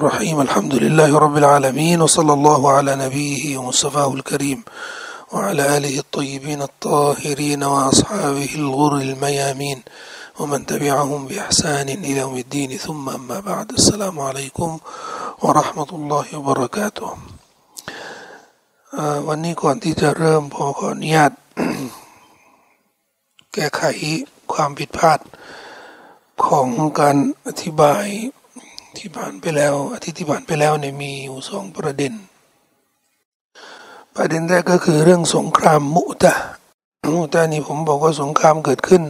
الرحيم الحمد لله رب العالمين وصلى الله على نبيه ومصطفاه الكريم وعلى آله الطيبين الطاهرين وأصحابه الغر الميامين ومن تبعهم بإحسان إلى يوم الدين ثم أما بعد السلام عليكم ورحمة الله وبركاته วันนี้ก่อนที่จะเริ่มพอขออนุญาตแก้ไขความผิดพลาดของการอธิบาย ที่ผ่านไปแล้วอาทิตย์ที่ผ่านไปแล้วเนี่ยมีอยู่สองประเด็น ประเด็นแรกก็คือเรื่องสงครามมุตะมุตะนี่ผมบอกว่าสงครามเกิดขึ้น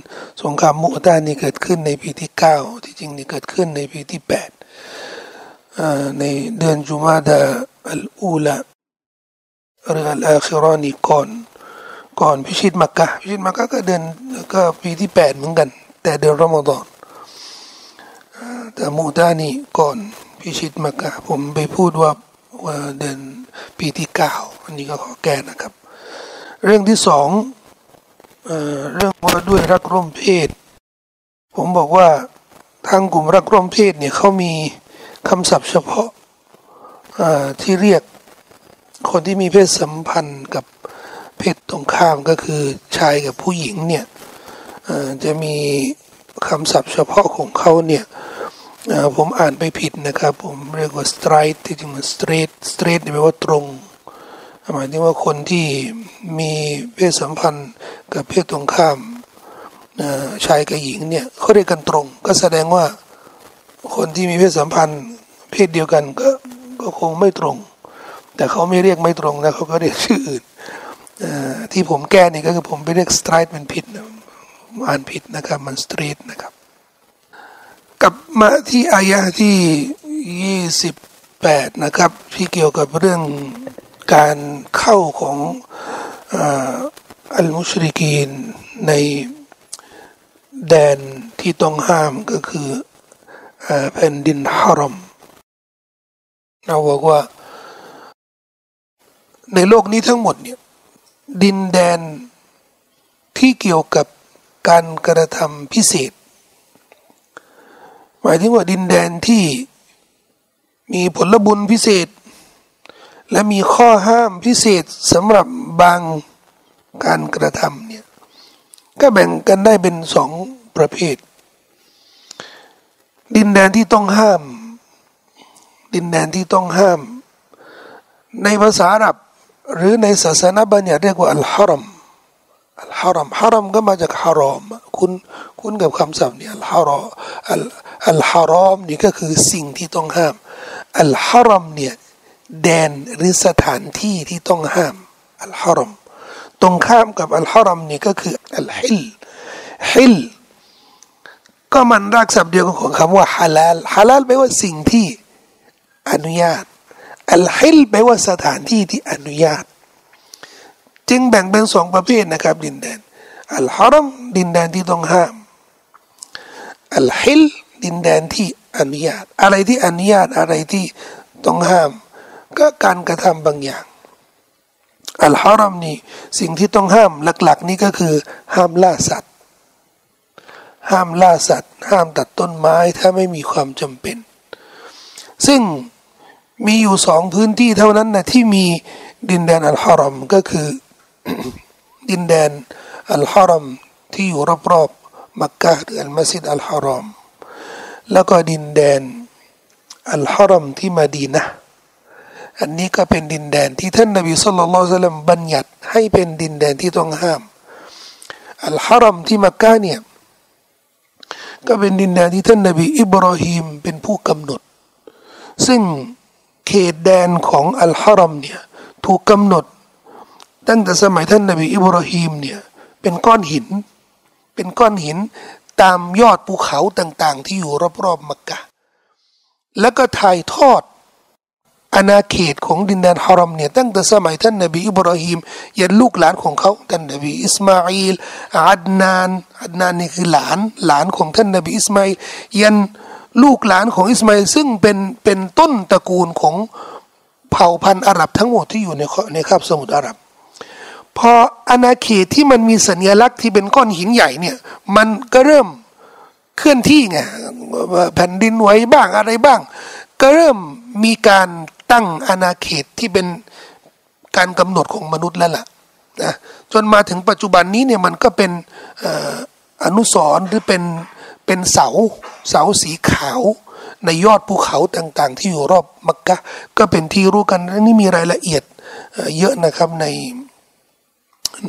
สงครามมุตะนี่เกิดขึ้นในปีที่เก้าที่จริงนี่เกิดขึ้นในปีที่แปดในเดือนจุมาดาอัลอูลาหรืออัลอาคิรอนีก่อนก่อนพิชิตมักกะพิชิตมักกะก็เดือนก็ปีที่แปดเหมือนกัน แต่เดือนรอมฎอน แต่มูตานี่ก่อนพิชิตมักกะผมไปพูดว่าว่าเดือนปีที่เก้าอันนี้ก็ขอแก้นะครับ เรื่องที่สองเรื่องว่าด้วยรักร่วมเพศ ผมบอกว่าทางกลุ่มรักร่วมเพศเนี่ยเขามีคำศัพท์เฉพาะที่เรียกคนที่มีเพศสัมพันธ์กับเพศตรงข้ามก็คือชายกับผู้หญิงเนี่ยจะมีคำศัพท์เฉพาะของเขาเนี่ย ผมอ่านไปผิดนะครับ ผมเรียกว่า straight ที่จริงมัน straight straight แปลว่าตรงหมายถึงว่าคนที่มีเพศสัมพันธ์กับเพศตรงข้ามชายกับหญิงเนี่ยเขาเรียกกันตรง ก็แสดงว่าคนที่มีเพศสัมพันธ์ เพศเดียวกันก็ก็คงไม่ตรง แต่เขาไม่เรียกไม่ตรงนะเขาก็เรียกชื่ออื่นที่ผมแก้นี่ก็คือผมไปเรียก straight มันผิดนะอ่านผิดนะครับมัน straight นะครับ กับมาที่อายะที่ยี่สิบแปดนะครับ ที่เกี่ยวกับเรื่องการเข้าของอัลมุชริกีนในแดนที่ต้องห้ามก็คือแผ่นดินฮารอมเราบอกว่า ในโลกนี้ทั้งหมดเนี่ยดินแดนที่เกี่ยวกับการกระทำพิเศษ หมายถึงว่าดินแดนที่มีผลบุญพิเศษ และมีข้อห้ามพิเศษสำหรับบางการกระทำเนี่ยก็แบ่งกันได้เป็นสองประเภท ดินแดนที่ต้องห้าม ดินแดนที่ต้องห้าม ในภาษาอาหรับหรือในศาสนาบัญญัติเรียกว่าอัลฮารอมอัลฮารอมฮารอมก็มาจากฮารอมคุณคุณกับคำศัพท์เนี่ยอัลฮารออัล อัลฮารอมนี่ก็คือสิ่งที่ต้องห้าม อัลฮารอมเนี่ยแดนหรือสถานที่ที่ต้องห้าม อัลฮารอมตรงข้ามกับอัลฮารอมนี่ก็คืออัลฮิลฮิลก็มันรากศัพท์เดียวกันของคำว่าฮาลาลฮาลาลแปลว่าสิ่งที่อนุญาต อัลฮิลแปลว่าสถานที่ที่อนุญาต จึงแบ่งเป็นสองประเภทนะครับ ดินแดน อัลฮารอมดินแดนที่ต้องห้าม อัลฮิล ดินแดนที่อนุญาต อะไรที่อนุญาตอะไรที่ต้องห้าม ก็การกระทำบางอย่างอัลฮารอมนี่สิ่งที่ต้องห้ามหลัก ๆ นี่ก็คือห้ามล่าสัตว์ ห้ามล่าสัตว์ ห้ามตัดต้นไม้ถ้าไม่มีความจำเป็น ซึ่งมีอยู่สองพื้นที่เท่านั้นนะที่มีดินแดนอัลฮารอมก็คือดินแดนอัลฮารอมที่อยู่รอบๆมักกะหรืออัลมัสยิดอัลฮารอม แล้วก็ดินแดนอัลฮารอมที่มาดีนะอันนี้ก็เป็นดินแดนที่ท่านนบีสุลต่านละลบัญญัติให้เป็นดินแดนที่ต้องห้ามอัลฮารอมที่มักกะเนี่ยก็เป็นดินแดนที่ท่านนบีอิบราฮิมเป็นผู้กำหนด ซึ่งเขตแดนของอัลฮารอมเนี่ยถูกกำหนด ตั้งแต่สมัยท่านนบีอิบราฮิมเนี่ยเป็นก้อนหิน เป็นก้อนหิน ตามยอดภูเขาต่างๆ ที่อยู่รอบๆมักกะ แล้วก็ถ่ายทอดอาณาเขตของดินแดนฮารอมเนี่ยตั้งแต่สมัยท่านนบีอิบราฮิมยันลูกหลานของเขาท่านนบีอิสมาอิลอัดนานอัดนานนี่คือหลานหลานของท่านนบีอิสมาอิลยันลูกหลานของอิสมาอิลซึ่งเป็นเป็นต้นตระกูลของเผ่าพันธุ์อาหรับทั้งหมดที่อยู่ในในคาบสมุทรอาหรับ พออาณาเขตที่มันมีสัญลักษณ์ที่เป็นก้อนหินใหญ่เนี่ย มันก็เริ่มเคลื่อนที่ไงแผ่นดินไหวบ้างอะไรบ้าง ก็เริ่มมีการตั้งอาณาเขตที่เป็นการกำหนดของมนุษย์แล้วล่ะนะจนมาถึงปัจจุบันนี้เนี่ยมันก็เป็นอนุสรหรือเป็นเป็นเสาเสาสีขาวในยอดภูเขาต่างๆ ที่อยู่รอบมักกะก็เป็นที่รู้กันนี่มีรายละเอียดเยอะนะครับใน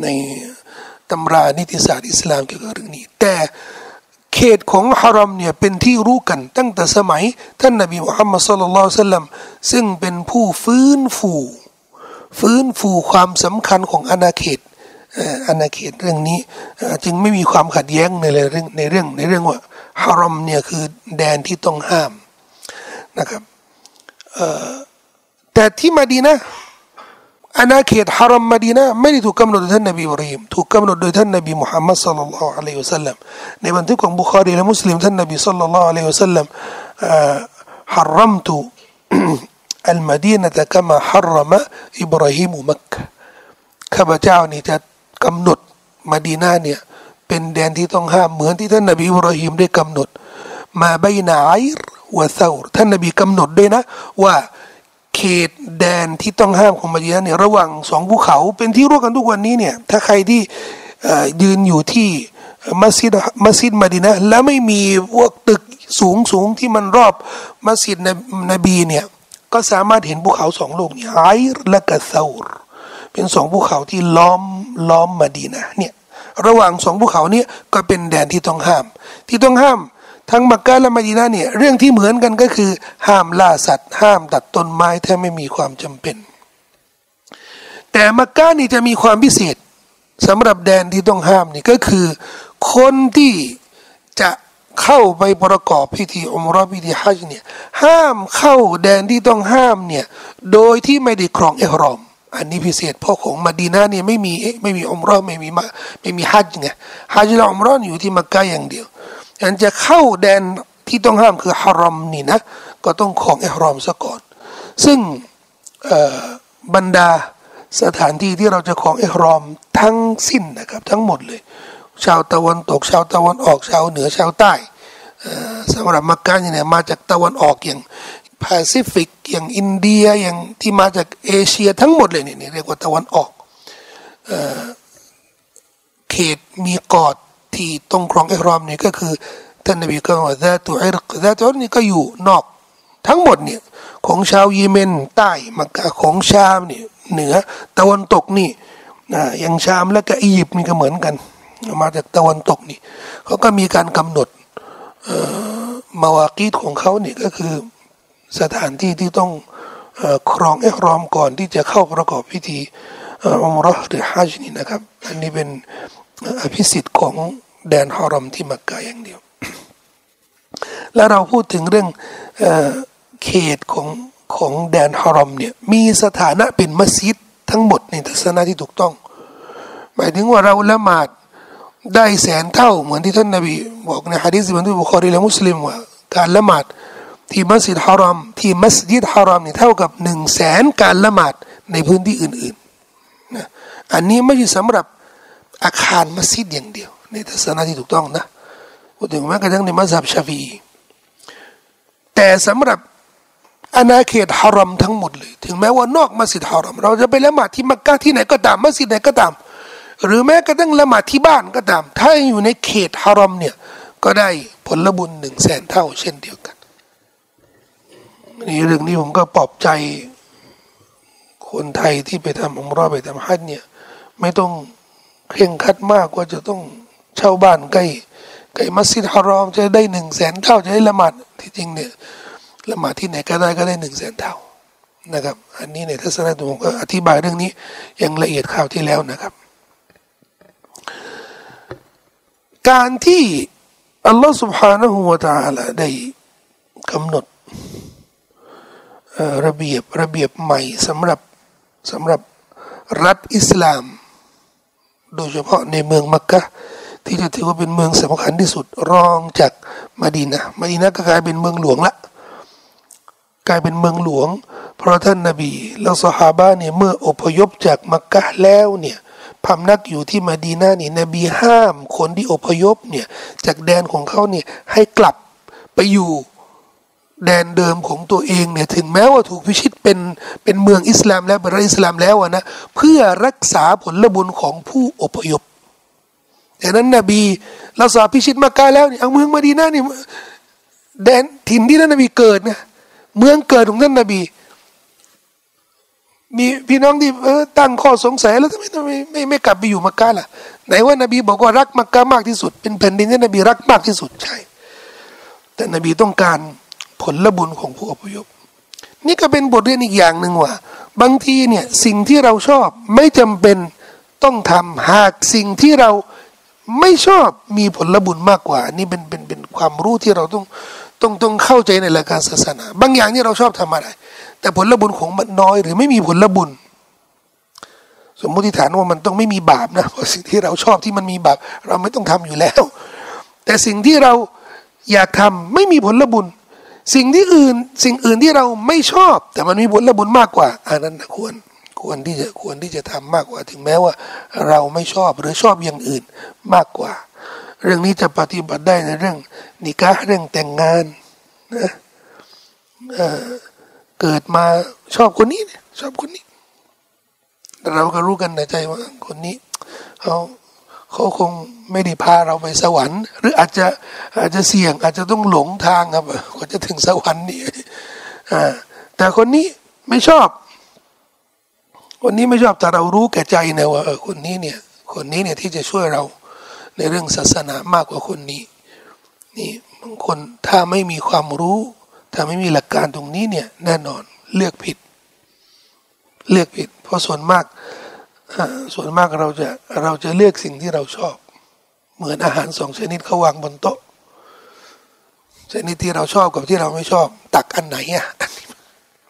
ในตำรานิติศาสตร์อิสลามเกี่ยวกับเรื่องนี้ แต่เขตของฮารอมเนี่ยเป็นที่รู้กันตั้งแต่สมัย ท่านนบีมุฮัมมัดสุลลัลสลลัมซึ่งเป็นผู้ฟื้นฟู ฟื้นฟูความสำคัญของอาณาเขตอาณาเขตเรื่องนี้จึงไม่มีความขัดแย้งในเรื่องในเรื่องในเรื่องว่าฮารอมเนี่ยคือแดนที่ต้องห้ามนะครับแต่ที่มาดีนะ อาณาเขตฮารอมมาดีนะไม่ได้ถูกกำหนดโดยท่านนบีบรีมถูกกำหนดโดยท่านนบีมุฮัมมัดสัลลัลลอฮุอะลัยฮิวสัลลัมในบันทึกของบุคารีและมุสลิมท่านนบีสัลลัลลอฮุอะลัยฮิวสัลลัมฮารอมตุอัลมาดีนะตะกมาฮารมะอิบราฮิมมักข้าพเจ้านี่จะกำหนดมาดีนาเนี่ยเป็นแดนที่ต้องห้ามเหมือนที่ท่านนบีอิบราฮิมได้กำหนด ما بين عير وثورท่านนบีกำหนดด้วยนะว่า เขตแดนที่ต้องห้ามของมาดีนาเนี่ยระหว่างสองภูเขา เป็นที่รู้กันทุกวันนี้เนี่ยถ้าใครที่ยืนอยู่ที่มัสยิดมัสยิดมาดีนะแล้วไม่มีพวกตึกสูงสูงที่มันรอบมัสยิดนบีเนี่ยก็สามารถเห็นภูเขาสองลูกนี้ไอร์และก็เซาร์เป็นสองภูเขาที่ล้อมล้อมมาดีนะเนี่ยระหว่างสองภูเขานี้ก็เป็นแดนที่ต้องห้าม ที่ต้องห้าม ทั้งมักกะและมาดีนาเนี่ยเรื่องที่เหมือนกันก็คือ ห้ามล่าสัตว์ ห้ามตัดต้นไม้ถ้าไม่มีความจำเป็น แต่มักกะนี่จะมีความพิเศษสำหรับแดนที่ต้องห้ามนี่ก็คือ คนที่จะเข้าไปประกอบพิธีอุมรพิธีฮัจญ์เนี่ยห้ามเข้าแดนที่ต้องห้ามเนี่ยโดยที่ไม่ได้ครองเอฮรอม อันนี้พิเศษเพราะของมาดีนาเนี่ยไม่มีไม่มีอุมรอไม่มีไม่มีฮัจญ์ไงฮัจญ์และอุมรออยู่ที่มักกะอย่างเดียว อันจะเข้าแดนที่ต้องห้ามคือฮารอมนี่นะ ก็ต้องของอิฮรอมซะก่อน ซึ่งบรรดาสถานที่ที่เราจะของอิฮรอมทั้งสิ้นนะครับ ทั้งหมดเลย ชาวตะวันตก ชาวตะวันออก ชาวเหนือชาวใต้สำหรับมักกะเนี่ยมาจากตะวันออกอย่างแปซิฟิกอย่างอินเดียอย่างที่มาจากเอเชียทั้งหมดเลยนี่เรียกว่าตะวันออกเขตมีกอด ที่ตรงครองอิรอมนี่ก็คือท่านนบีก็ว่าซาตุอิรกซาตุอิรนี่ก็อยู่นอก ทั้งหมดเนี่ยของชาวเยเมนใต้มักกะของชามนี่เหนือตะวันตกนี่นะอย่างชามและก็อียิปต์นี่ก็เหมือนกัน มาจากตะวันตกนี่เขาก็มีการกำหนดมาวากีดของเขาเนี่ยก็คือสถานที่ที่ต้องครองเอรอมก่อนที่จะเข้าประกอบพิธีอุมรอหรือฮัจญ์นี่นะครับ อันนี้เป็น อภิสิทธิ์ของแดนฮารอมที่มักกะอย่างเดียว แล้วเราพูดถึงเรื่องเขตของของแดนฮารอมเนี่ยมีสถานะเป็นมัสยิดทั้งหมดในทัศนะที่ถูกต้อง หมายถึงว่าเราละหมาดได้แสนเท่าเหมือนที่ท่านนบีบอกในฮะดีษบันทึกบุคอรีและมุสลิมว่าการละหมาดที่มัสยิดฮารอมที่มัสยิดฮารอมนี่เท่ากับหนึ่งแสนการละหมาดในพื้นที่อื่นๆนะอันนี้ไม่ใช่สำหรับ อาคารมัสยิดอย่างเดียว ในทัศนะที่ถูกต้องนะพูดถึงแม้กระทั่งในมัสยิดชาฟีแต่สำหรับอาณาเขตฮารอมทั้งหมดเลย ถึงแม้ว่านอกมัสยิดฮารอมเราจะไปละหมาดที่มักกะที่ไหนก็ตามมัสยิดไหนก็ตาม หรือแม้กระทั่งละหมาดที่บ้านก็ตาม ถ้าอยู่ในเขตฮารอมเนี่ยก็ได้ผลบุญหนึ่งแสนเท่า เช่นเดียวกันนี่เรื่องนี้ผมก็ปลอบใจคนไทยที่ไปทำอุมรอไปทำฮัจเนี่ยไม่ต้อง เคร่งคัดมากว่าจะต้องเช่าบ้านใกล้ใกล้มัสยิดฮารอม จะได้หนึ่งแสนเท่าจะได้ละหมาดที่จริงเนี่ยละหมาดที่ไหนก็ได้ก็ได้หนึ่งแสนเท่านะครับ อันนี้ในทัศนะผมก็อธิบายเรื่องนี้อย่างละเอียดข่าวที่แล้วนะครับ การที่อัลลอฮฺ سبحانه และ تعالى ได้กำหนดระเบียบระเบียบใหม่สำหรับสำหรับรัฐอิสลาม โดยเฉพาะในเมืองมักกะที่จะถือว่าเป็นเมืองสำคัญที่สุดรองจากมาดีนะมาดีนะก็กลายเป็นเมืองหลวงละกลายเป็นเมืองหลวง เพราะท่านนาบีและสหาบะเนี่ยเมื่ออพยพจากมักกะแล้วเนี่ยพำนักอยู่ที่มาดีนานี่นบีห้ามคนที่อพยพเนี่ยจากแดนของเขาเนี่ยให้กลับไปอยู่ แดนเดิมของตัวเองเนี่ยถึงแม้ว่าถูกพิชิตเป็นเป็นเมืองอิสลามแล้วเป็นรัฐอิสลามแล้วนะเพื่อรักษาผลบุญของผู้อพยพดังนั้นนบีเราสาพิชิตมักกะแล้วนี่เอาเมืองมาดีนานี่แดนถิ่นที่ท่านนบีเกิดนะเมืองเกิดของท่านนบี มีพี่น้องที่เออตั้งข้อสงสัยแล้วทำไมทำไมไม่ไม่กลับไปอยู่มักกะล่ะไหนว่านบีบอกว่ารักมักกะมากที่สุด เป็นแผ่นดินที่นบีรักมากที่สุดใช่ แต่นบีต้องการ ผลบุญของผู้อพยพ นี่ก็เป็นบทเรียนอีกอย่างหนึ่งว่า บางทีเนี่ยสิ่งที่เราชอบไม่จำเป็นต้องทำหากสิ่งที่เราไม่ชอบมีผลบุญมากกว่า นี่เป็นเป็นเป็นความรู้ที่เราต้องต้องต้องเข้าใจในหลักการศาสนา บางอย่างที่เราชอบทำอะไร แต่ผลบุญของมันน้อยหรือไม่มีผลบุญ สมมติฐานว่ามันต้องไม่มีบาปนะเพราะสิ่งที่เราชอบที่มันมีบาปเราไม่ต้องทำอยู่แล้ว แต่สิ่งที่เราอยากทำไม่มีผลบุญ สิ่งที่อื่นสิ่งอื่นที่เราไม่ชอบ แต่มันมีผละบุญมากกว่าอันนั้นควรควรที่จะควรที่จะทำมากกว่า ถึงแม้ว่า เราไม่ชอบหรือชอบอย่างอื่นมากกว่า เรื่องนี้จะปฏิบัติได้ในเรื่องนิกะเรื่องแต่งงานนะเเกิดมาชอบคนนี้ชอบคนนี้ เราก็รู้กันในใจว่าคนนี้เขา เขาคงไม่ได้พาเราไปสวรรค์ หรืออาจจะอาจจะเสี่ยงอาจจะต้องหลงทางครับกว่าจะถึงสวรรค์นี่แต่คนนี้ไม่ชอบ คนนี้ไม่ชอบแต่เรารู้แก่ใจนะว่าคนนี้เนี่ยคนนี้เนี่ยที่จะช่วยเราในเรื่องศาสนามากกว่าคนนี้นี่บางคนถ้าไม่มีความรู้ ถ้าไม่มีหลักการตรงนี้เนี่ยแน่นอนเลือกผิด เลือกผิด เพราะส่วนมาก ส่วนมากเราจะเราจะเลือกสิ่งที่เราชอบ เหมือนอาหารสองชนิดเขาวางบนโต๊ะชนิดที่เราชอบกับที่เราไม่ชอบ ตักอันไหนอะ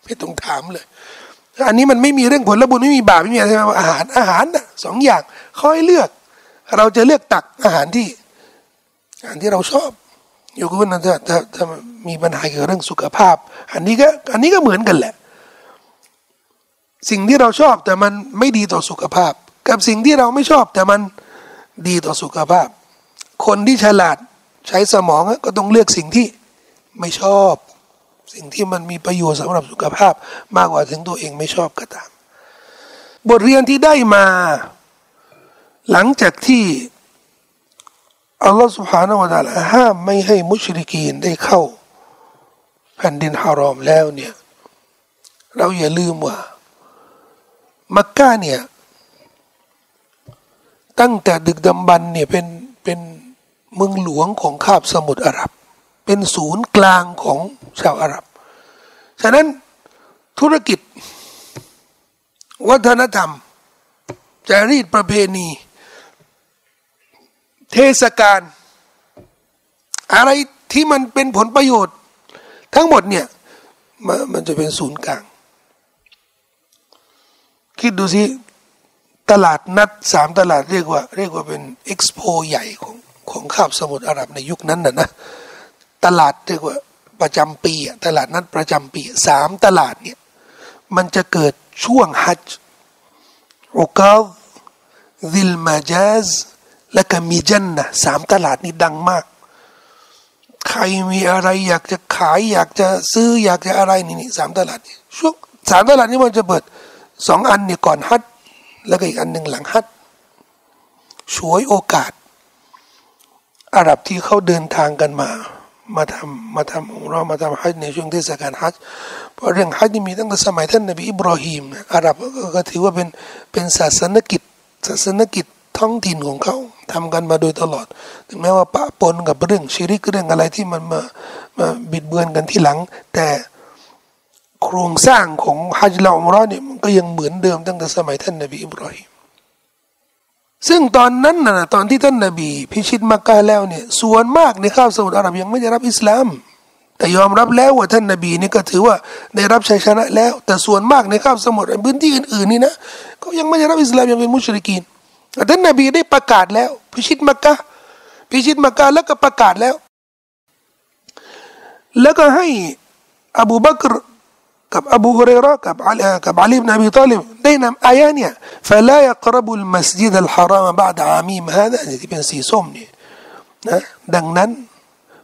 ไม่ต้องถามเลย อันนี้มันไม่มีเรื่องผลบุญไม่มีบาปไม่มีอะไรใช่ไหมอาหารอาหารนะสองอย่างค่อยเลือก เราจะเลือกตักอาหารที่อาหารที่เราชอบ อยู่กับนั้นถ้าถ้าถ้ามีปัญหาเกี่ยวกับเรื่องสุขภาพ อันนี้ก็อันนี้ก็เหมือนกันแหละ สิ่งที่เราชอบแต่มันไม่ดีต่อสุขภาพ กับสิ่งที่เราไม่ชอบแต่มันดีต่อสุขภาพ คนที่ฉลาดใช้สมองก็ต้องเลือกสิ่งที่ไม่ชอบ สิ่งที่มันมีประโยชน์สำหรับสุขภาพ มากกว่าถึงตัวเองไม่ชอบก็ตาม บทเรียนที่ได้มา หลังจากที่อัลลอฮฺสุบฮานาวะตาลห้ามไม่ให้มุชริกีนได้เข้า แผ่นดินฮารอมแล้วเนี่ย เราอย่าลืมว่า มักกะเนี่ย ตั้งแต่ดึกดำบรรเนี่ยเป็นเป็นเมืองหลวงของคาบสมุทรอาหรับ เป็นศูนย์กลางของชาวอาหรับ ฉะนั้นธุรกิจ วัฒนธรรมจารีตประเพณี เทศกาลอะไรที่มันเป็นผลประโยชน์ ทั้งหมดเนี่ยมันจะเป็นศูนย์กลาง คิดดูสิตลาดนัดสามตลาดเรียกว่า เรียกว่าเป็นเอ็กซ์โปใหญ่ของของคาบสมุทรอาหรับในยุคนั้นน่ะนะตลาดเรียกว่าประจำปีตลาดนัดประจำปีสามตลาดเนี่ยมันจะเกิดช่วงฮัจอุกาดิลมาจาซและก็มีจันนะสามตลาดนี้ดังมาก ใครมีอะไรอยากจะขายอยากจะซื้ออยากจะอะไรนี่นี่สามตลาดช่วงสามตลาดนี้มันจะเปิด สองอันเนี่ยก่อนฮัจแล้วก็อีกอันหนึ่งหลังฮัจช่วยโอกาส อาหรับที่เขาเดินทางกันมา มาทำมาทำองเรามาทำฮัจในช่วงเทศกาลฮัจเพราะเรื่องฮัจนี่มีตั้งแต่สมัยท่านนบีอิบราฮิมอาหรับก็ถือว่าเป็นเป็นศาสนกิจ ศาสนกิจท้องถิ่นของเขาทำกันมาโดยตลอด ถึงแม้ว่าปะปนกับเรื่องชีริกเรื่องอะไรที่มันมามาบิดเบือนกันที่หลัง แต่ โครงสร้างของฮัจลอุมรอเนี่ยมันก็ยังเหมือนเดิมตั้งแต่สมัยท่านนบีอิบราฮิมซึ่งตอนนั้นนะตอนที่ท่านนบี พิชิตมักกะแล้วเนี่ยส่วนมากในข้าวสมุทรอาหรับยังไม่ได้รับอิสลาม แต่ยอมรับแล้วว่าท่านนบีนี่ก็ถือว่าได้รับชัยชนะแล้ว แต่ส่วนมากในข้าวสมุทรพื้นที่อื่นๆนี่นะก็ยังไม่ได้รับอิสลามยังเป็นมุชริกีนแต่ท่านนบีได้ประกาศแล้ว พิชิตมักกะพิชิตมักกะแล้วก็ประกาศแล้ว แล้วก็ให้อบูบักร กับอบูฮุเรระกับอาลีกับอาลีบนบีตาลิบได้นำอายะเนี่ย فلا يقرب المسجد الحرام بعد عامهم هذا ที่เป็นสีส้มนี่นะดังนั้น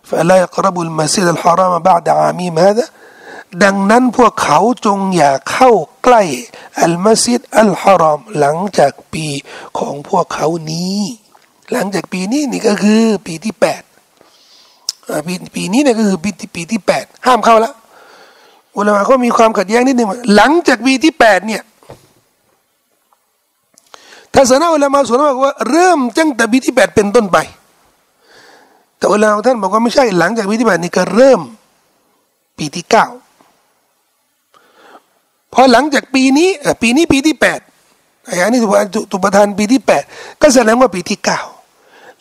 فلا يقربوا المسجد الحرام بعد عامهم هذا ดังนั้นพวกเขาจงอย่าเข้าใกล้อัลมัสยิดอัลฮารอมหลังจากปีของพวกเขานี้ หลังจากปีนี้นี่ก็คือปีที่แปดปีปีนี้เนี่ยก็คือปีปีที่แปดห้ามเข้าแล้ว อุลามะก็มีความขัดแย้งนิดหนึ่งหลังจากปีที่แปดเนี่ยทัศนะอุลามะส่วนมากว่าเริ่มตั้งแต่ปีที่แปดเป็นต้นไป แต่อุลามะท่านบอกว่าไม่ใช่หลังจากปีที่แปดนี่ก็เริ่มปีที่เก้าพอหลังจากปีนี้ปีนี้ปีที่แปดอันนี้ตุปทานปีที่แปดก็แสดงว่าปีที่เก้า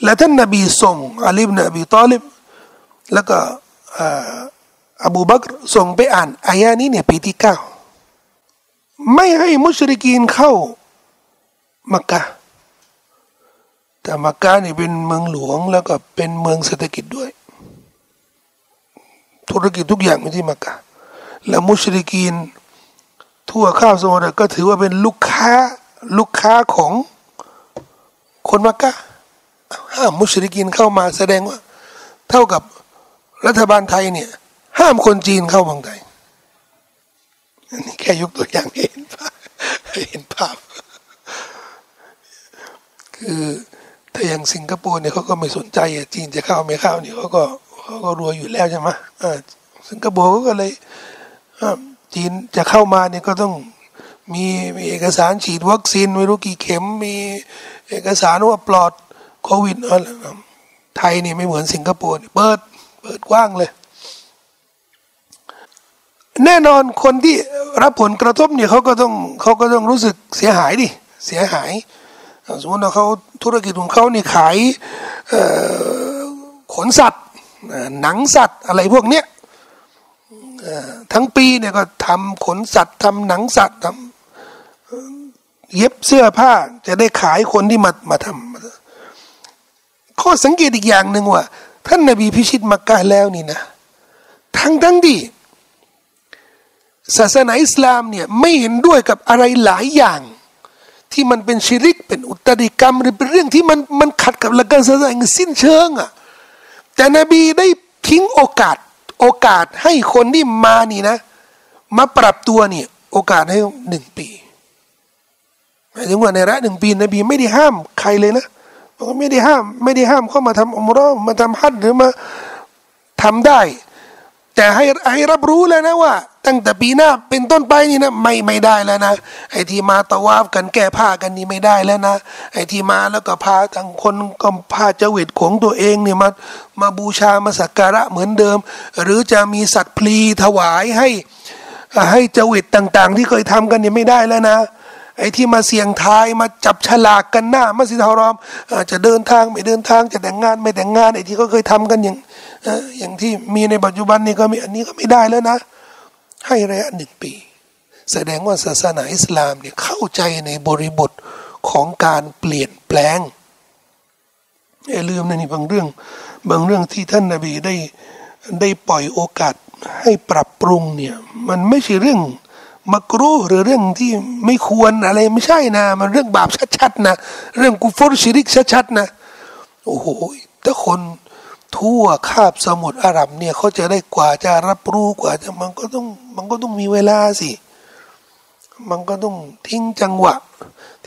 และท่านนบีส่งอาลีบนบีตอลิบแล้วก็ อบูบักรส่งไปอ่านอายานี้เนี่ยปีที่เก้าไม่ให้มุชริกีนเข้ามักกะแต่มักกะนี่เป็นเมืองหลวงแล้วก็เป็นเมืองเศรษฐกิจด้วย ธุรกิจทุกอย่างอยู่ที่มักกะและมุชริกีน ทั่วข้าวสมุทรก็ถือว่าเป็นลูกค้าลูกค้าของคนมักกะห้ามมุชริกินเข้ามาแสดงว่า เท่ากับรัฐบาลไทยเนี่ย ห้ามคนจีนเข้าเมืองไทยอันนี้แค่ยกตัวอย่างเห็นภาพเห็นภาพ คือถ้าอย่างสิงคโปร์เนี่ยเขาก็ไม่สนใจจีนจะเข้าไม่เข้าเนี่ยเขาก็เขาก็รวยอยู่แล้วใช่ไหมสิงคโปร์ก็เลยจีนจะเข้ามาเนี่ยก็ต้องมีมีเอกสารฉีดวัคซีนไม่รู้กี่เข็มมีเอกสารว่าปลอดโควิดอะไรไทยนี่ไม่เหมือนสิงคโปร์เปิดเปิดกว้างเลย แน่นอนคนที่รับผลกระทบเนี่ยเขาก็ต้องเขาก็ต้องรู้สึกเสียหายดิเสียหาย สมมติว่าเขาธุรกิจของเขาเนี่ยขายขนสัตว์หนังสัตว์อะไรพวกเนี้ยทั้งปีเนี่ยก็ทำขนสัตว์ทำหนังสัตว์ทำเย็บเสื้อผ้าจะได้ขายคนที่มามาทำข้อสังเกตอีกอย่างหนึ่งว่า ท่านนบีพิชิตมักกะแล้วนี่นะ ทั้งทั้งที่ ศาสนาอิสลามเนี่ยไม่เห็นด้วยกับอะไรหลายอย่าง ที่มันเป็นชิริกเป็นอุตริกรรมหรือเป็นเรื่องที่มันมันขัดกับหลักการศาสนาสิ้นเชิงอะแต่นบีได้ทิ้งโอกาสโอกาสให้คนที่มานี่นะ มาปรับตัวเนี่ย โอกาสให้หนึ่งปีหมายถึงว่าในระหนึ่งปีนบีไม่ได้ห้ามใครเลยนะไม่ได้ห้าม ไม่ได้ห้ามเข้ามาทำอุมรอมาทำฮัจหรือมาทำได้ แต่ให้ให้รับรู้แล้วนะว่า ตั้งแต่ปีหน้าเป็นต้นไปนี่นะไม่ไม่ได้แล้วนะไอ้ที่มาตะวาฟกันแก้ผ้ากันนี่ไม่ได้แล้วนะไอ้ที่มาแล้วก็พาทั้งคนก็พาเจวิตของตัวเองเนี่ยมามาบูชามาสักการะเหมือนเดิม หรือจะมีสัตว์พลีถวายให้ ให้เจวิตต่างๆ ที่เคยทำกันนี่ไม่ได้แล้วนะไอ้ที่มาเสี่ยงทายมาจับฉลากกันหน้ามัสยิดฮารอมจะเดินทางไม่เดินทางจะแต่งงานไม่แต่งงานไอ้ที่เขาเคยทำกันอย่าง อย่างที่มีในปัจจุบันนี้ก็มีอันนี้ก็ไม่ได้แล้วนะ ให้ระยะหนึ่งปี แสดงว่าศาสนาอิสลามเนี่ยเข้าใจในบริบทของการเปลี่ยนแปลงอย่าลืมนะนี่บางเรื่อง บางเรื่องที่ท่านนาบีได้ได้ปล่อยโอกาสให้ปรับปรุงเนี่ย มันไม่ใช่เรื่องมักรู้หรือเรื่องที่ไม่ควรอะไรไม่ใช่นะ มันเรื่องบาปชัดๆนะ เรื่องกุฟอร์ชิริกชัดๆนะ โอ้โหถ้าคน ทั่วคาบสมุทรอาหรับเนี่ยเขาจะได้กว่าจะรับรู้กว่าจะมันก็ต้องมันก็ต้องมีเวลาสิ มันก็ต้องทิ้งจังหวะ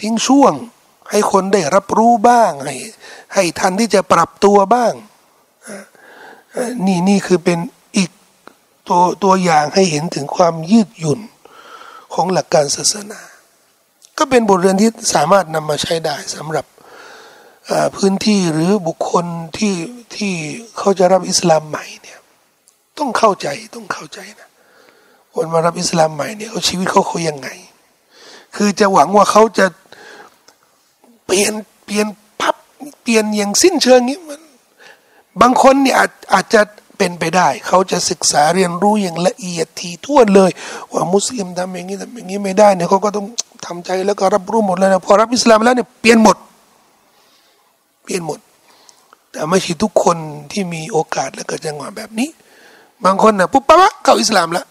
ทิ้งช่วง ให้คนได้รับรู้บ้าง ให้ให้ทันที่จะปรับตัวบ้างนี่นี่คือเป็นอีกตัวตัวอย่างให้เห็นถึงความยืดหยุ่นของหลักการศาสนา ก็เป็นบทเรียนที่สามารถนำมาใช้ได้สำหรับ พื้นที่หรือบุคคลที่ที่เขาจะรับอิสลามใหม่เนี่ยต้องเข้าใจต้องเข้าใจนะคนมารับอิสลามใหม่เนี่ยเขาชีวิตเขาเขายังไง คือจะหวังว่าเขาจะเปลี่ยนเปลี่ยนพับเปลี่ยนอย่างสิ้นเชิงนี้มันบางคนเนี่ยอาจอาจจะเป็นไปได้ เขาจะศึกษาเรียนรู้อย่างละเอียดทีท่วนเลย ว่ามุสลิมทำอย่างนี้ทำอย่างนี้ไม่ได้เนี่ยเขาก็ต้องทำใจแล้วก็รับรู้หมดเลยนะพอรับอิสลามแล้วเนี่ยเปลี่ยนหมด ลี่ยนหมด แต่ไม่ใช่ทุกคนที่มีโอกาสและเกิดจังหวะแบบนี้ บางคนนะปุ๊บปั๊บเข้าอิสลามแล้ว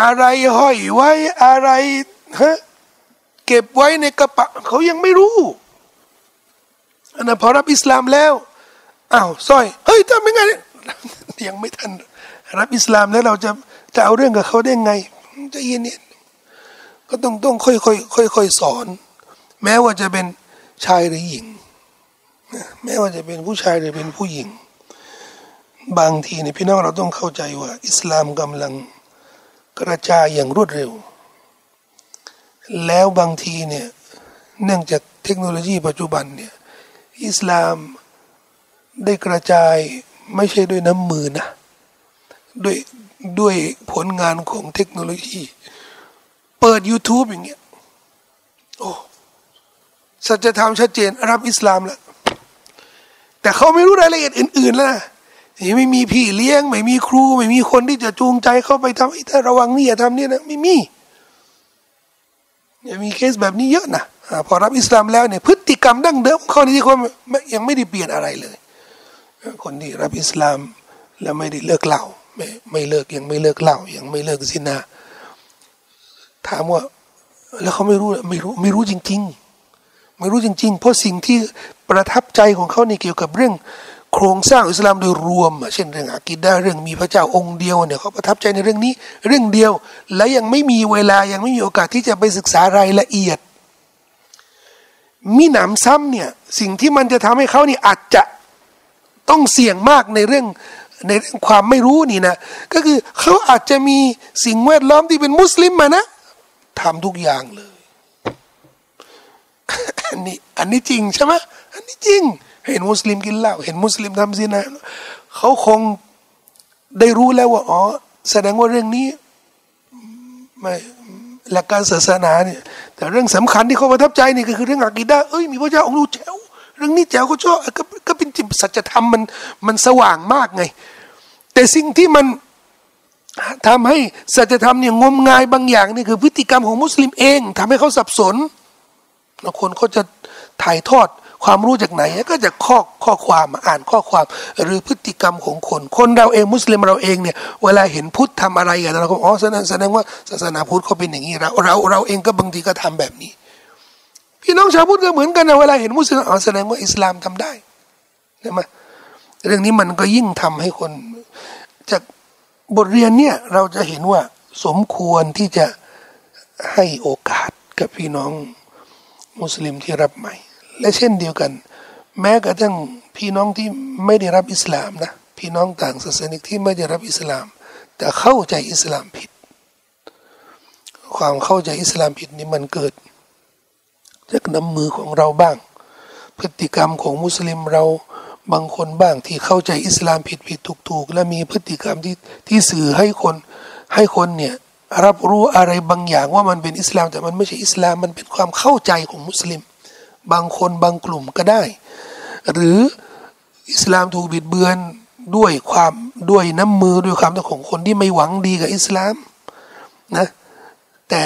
อะไรห้อยไว้อะไรฮะเก็บไว้ในกระเป๋าเขายังไม่รู้อันนั้นพอรับอิสลามแล้วอ้าวสร้อยเฮ้ยยทำยังไงยังไม่ทันรับอิสลามแล้วเราจะจะเอาเรื่องกับเขาได้ไงจะเย็นเนี่ยก็ต้องต้องค่อยค่อยค่อยค่อยสอน แม้ว่าจะเป็น ชายหรือหญิงแม้ว่าจะเป็นผู้ชายหรือเป็นผู้หญิง บางทีเนี่ยพี่น้องเราต้องเข้าใจว่า อิสลามกำลังกระจายอย่างรวดเร็ว แล้วบางทีเนี่ยเนื่องจากเทคโนโลยีปัจจุบันเนี่ยอิสลามได้กระจายไม่ใช่ด้วยน้ำมือนะด้วยด้วยผลงานของเทคโนโลยี เปิด YouTube อย่างเงี้ยโอ้ สัจธรรมชัดเจนรับอิสลามแล้วแต่เขาไม่รู้รายละเอียดอื่นๆแล้วนะไม่มีพี่เลี้ยง ไม่มีครู ไม่มีคนที่จะจูงใจเข้าไปทำไอ้ถ้าระวังนี่อย่าทำเนี่ยนะไม่มียังมีเคสแบบนี้เยอะนะพอรับอิสลามแล้วเนี่ยพฤติกรรมดั้งเดิมเขาที่เขายังไม่ได้เปลี่ยนอะไรเลย คนที่รับอิสลามแล้วไม่ได้เลิกเหล้าไม่ไม่เลิกยังไม่เลิกเหล้ายังไม่เลิกซินาถามว่า แล้วเขาไม่รู้ไม่รู้ไม่รู้จริง ๆ ไม่รู้จริง ๆ เพราะสิ่งที่ประทับใจของเขาในเกี่ยวกับเรื่อง โครงสร้างอิสลามโดยรวม เช่นเรื่องอากิดาเรื่องมีพระเจ้าองค์เดียวเนี่ยเขาประทับใจในเรื่องนี้ เรื่องเดียว และยังไม่มีเวลายังไม่มีโอกาสที่จะไปศึกษารายละเอียด มีหนำซ้ำเนี่ยสิ่งที่มันจะทำให้เขานี่อาจจะต้องเสี่ยงมากในเรื่องในเรื่องความไม่รู้นี่นะก็คือเขาอาจจะมีสิ่งแวดล้อมที่เป็นมุสลิมมานะทำทุกอย่างเลย อันนี้อันนี้จริงใช่ไหมอันนี้จริง เห็นมุสลิมกินเหล้าเห็นมุสลิมทำซินะเขาคงได้รู้แล้วว่าอ๋อแสดงว่าเรื่องนี้ไม่หลักการศาสนาเนี่ยแต่เรื่องสำคัญที่เขาประทับใจนี่ก็คือเรื่องอากีดาเอ้ยมีพระเจ้าองค์ดูแจ๋วเรื่องนี้แจ๋วเขาชอบก็ก็เป็นจิตสัจธรรมมันมันสว่างมากไง แต่สิ่งที่มันทำให้สัจธรรมเนี่ยงมงายบางอย่างนี่คือพฤติกรรมของมุสลิมเองทำให้เขาสับสน บางคนเขาจะถ่ายทอดความรู้จากไหนก็จะข้อข้อความอ่านข้อความหรือพฤติกรรมของคน คนเราเองมุสลิมเราเองเนี่ยเวลาเห็นพุทธทำอะไรกันเราก็อ๋อแสดงแสดงว่าศาสนาพุทธเขาเป็นอย่างนี้เราเราเราเองก็บางทีก็ทำแบบนี้ พี่น้องชาวพุทธก็เหมือนกันนะเวลาเห็นมุสลิมอ๋อแสดงว่าอิสลามทำได้ใช่ไหมเรื่องนี้มันก็ยิ่งทำให้คน จากบทเรียนเนี่ยเราจะเห็นว่าสมควรที่จะให้โอกาสกับพี่น้อง มุสลิมที่รับใหม่ และเช่นเดียวกัน แม้กระทั่งพี่น้องที่ไม่ได้รับอิสลามนะพี่น้องต่างศาสนิกที่ไม่ได้รับอิสลาม แต่เข้าใจอิสลามผิด ความเข้าใจอิสลามผิดนี้มันเกิดจากน้ำมือของเราบ้าง พฤติกรรมของมุสลิมเราบางคนบ้างที่เข้าใจอิสลามผิดผิดถูกถูกและมีพฤติกรรมที่ที่สื่อให้คนให้คนเนี่ย รับรู้อะไรบางอย่างว่ามันเป็นอิสลาม แต่มันไม่ใช่อิสลามมันเป็นความเข้าใจของมุสลิม บางคนบางกลุ่มก็ได้ หรืออิสลามถูกบิดเบือนด้วยความด้วยน้ำมือด้วยความของคนที่ไม่หวังดีกับอิสลามนะแต่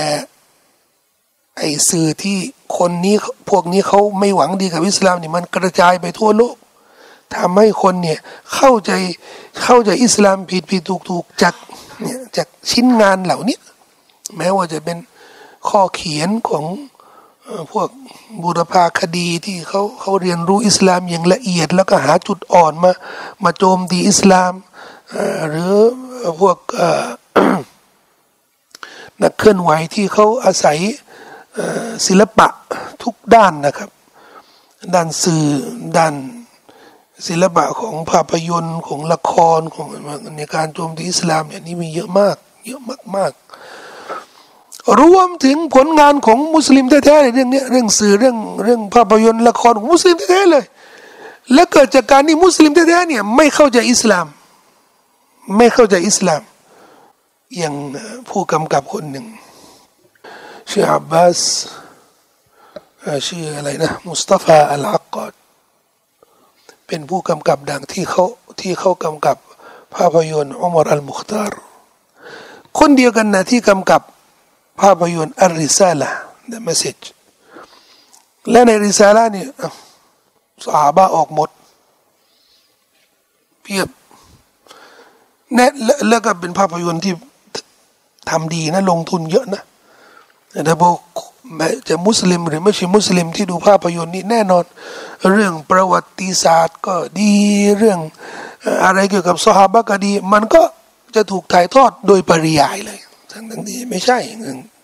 ไอสื่อที่คนนี้พวกนี้เขาไม่หวังดีกับอิสลามนี่มันกระจายไปทั่วโลกทำให้คนเนี่ยเข้าใจเข้าใจอิสลามผิดผิดถูกถูกจาก จากชิ้นงานเหล่านี้แม้ว่าจะเป็นข้อเขียนของพวกบุรพาคดีที่เขาเขาเรียนรู้อิสลามอย่างละเอียด แล้วก็หาจุดอ่อนมามาโจมตีอิสลามหรือพวกนักเคลื่อนไหวที่เขาอาศัยศิลปะทุกด้านนะครับ ด้านสื่อด้าน ศิลปะของภาพยนตร์ของละครของในการโจมตีอิสลามเนี่ยนี่มีเยอะมาก เยอะมากๆ รวมถึงผลงานของมุสลิมแท้ๆเรื่องนี้เรื่องสื่อเรื่องเรื่องภาพยนตร์ละครของมุสลิมแท้ๆเลย และเกิดจากการที่มุสลิมแท้ๆเนี่ยไม่เข้าใจอิสลาม ไม่เข้าใจอิสลาม อย่างผู้กำกับคนหนึ่งชื่ออับบาสชื่ออะไรนะมุสตาฟาอัลอักกอด เป็นผู้กำกับดังที่เขาที่เขากำกับภาพยนตร์อุมรอัลมุขตารคนเดียวกันนะที่กำกับภาพยนตร์อัลริซาละ the message และในริซาละเนี่ยสาบะออกหมดเพียบแน่แล้วก็เป็นภาพยนตร์ที่ทำดีนะ ลงทุนเยอะนะ แต่พอจะมุสลิมหรือไม่ใช่มุสลิมที่ดูภาพยนตร์นี้แน่นอน เรื่องประวัติศาสตร์ก็ดีเรื่องอะไรเกี่ยวกับสฮาบะก็ดี มันก็จะถูกถ่ายทอดโดยปริยายเลยทั้งที่ไม่ใช่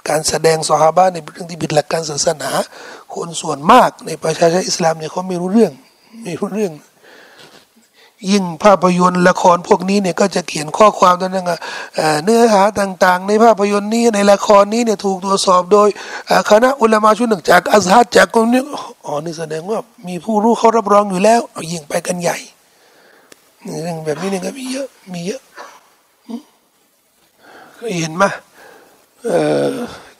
การแสดงสฮาบะในเรื่องที่ผิดหลักการศาสนา คนส่วนมากในประชาชนอิสลามเนี่ยเขาไม่รู้เรื่องไม่รู้เรื่อง ยิ่งภาพยนตร์ละครพวกนี้เนี่ยก็จะเขียนข้อความต่างๆเนื้อหาต่างๆ ในภาพยนตร์นี้ในละครนี้เนี่ยถูกตรวจสอบโดยคณะอุลามาชุดหนึ่งจากอัซฮัดจากกลุ่มนี้อ๋อนี่แสดงว่ามีผู้รู้เขารับรองอยู่แล้วยิ่งไปกันใหญ่เรื่องแบบนี้เนี่ยก็มีเยอะมีเยอะเคยเห็นไหม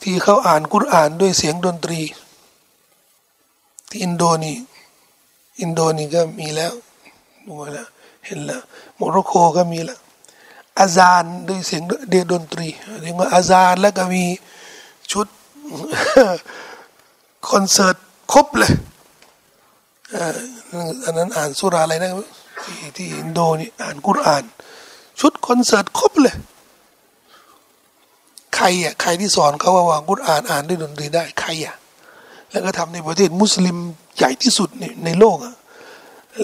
ที่เขาอ่านกุรอ่านด้วยเสียงดนตรี ที่อินโดนีอินโดนีก็มีแล้ว ดูแล้วเห็นแล้วโมร็อกโกก็มีแล้วอาจารย์ด้วยเสียงเดียดนตรีเรียกว่าอาจารย์แล้วก็มีชุดคอนเสิร์ตครบเลยอันนั้นอ่านสุราอะไรนะที่ที่อินโดนี่อ่านกุรอาน ชุดคอนเสิร์ตครบเลย ใครอะใครที่สอนเขาว่าว่ากุรอานอ่านด้วยดนตรีได้ใครอะแล้วก็ทำในประเทศมุสลิมใหญ่ที่สุดในในโลกอะ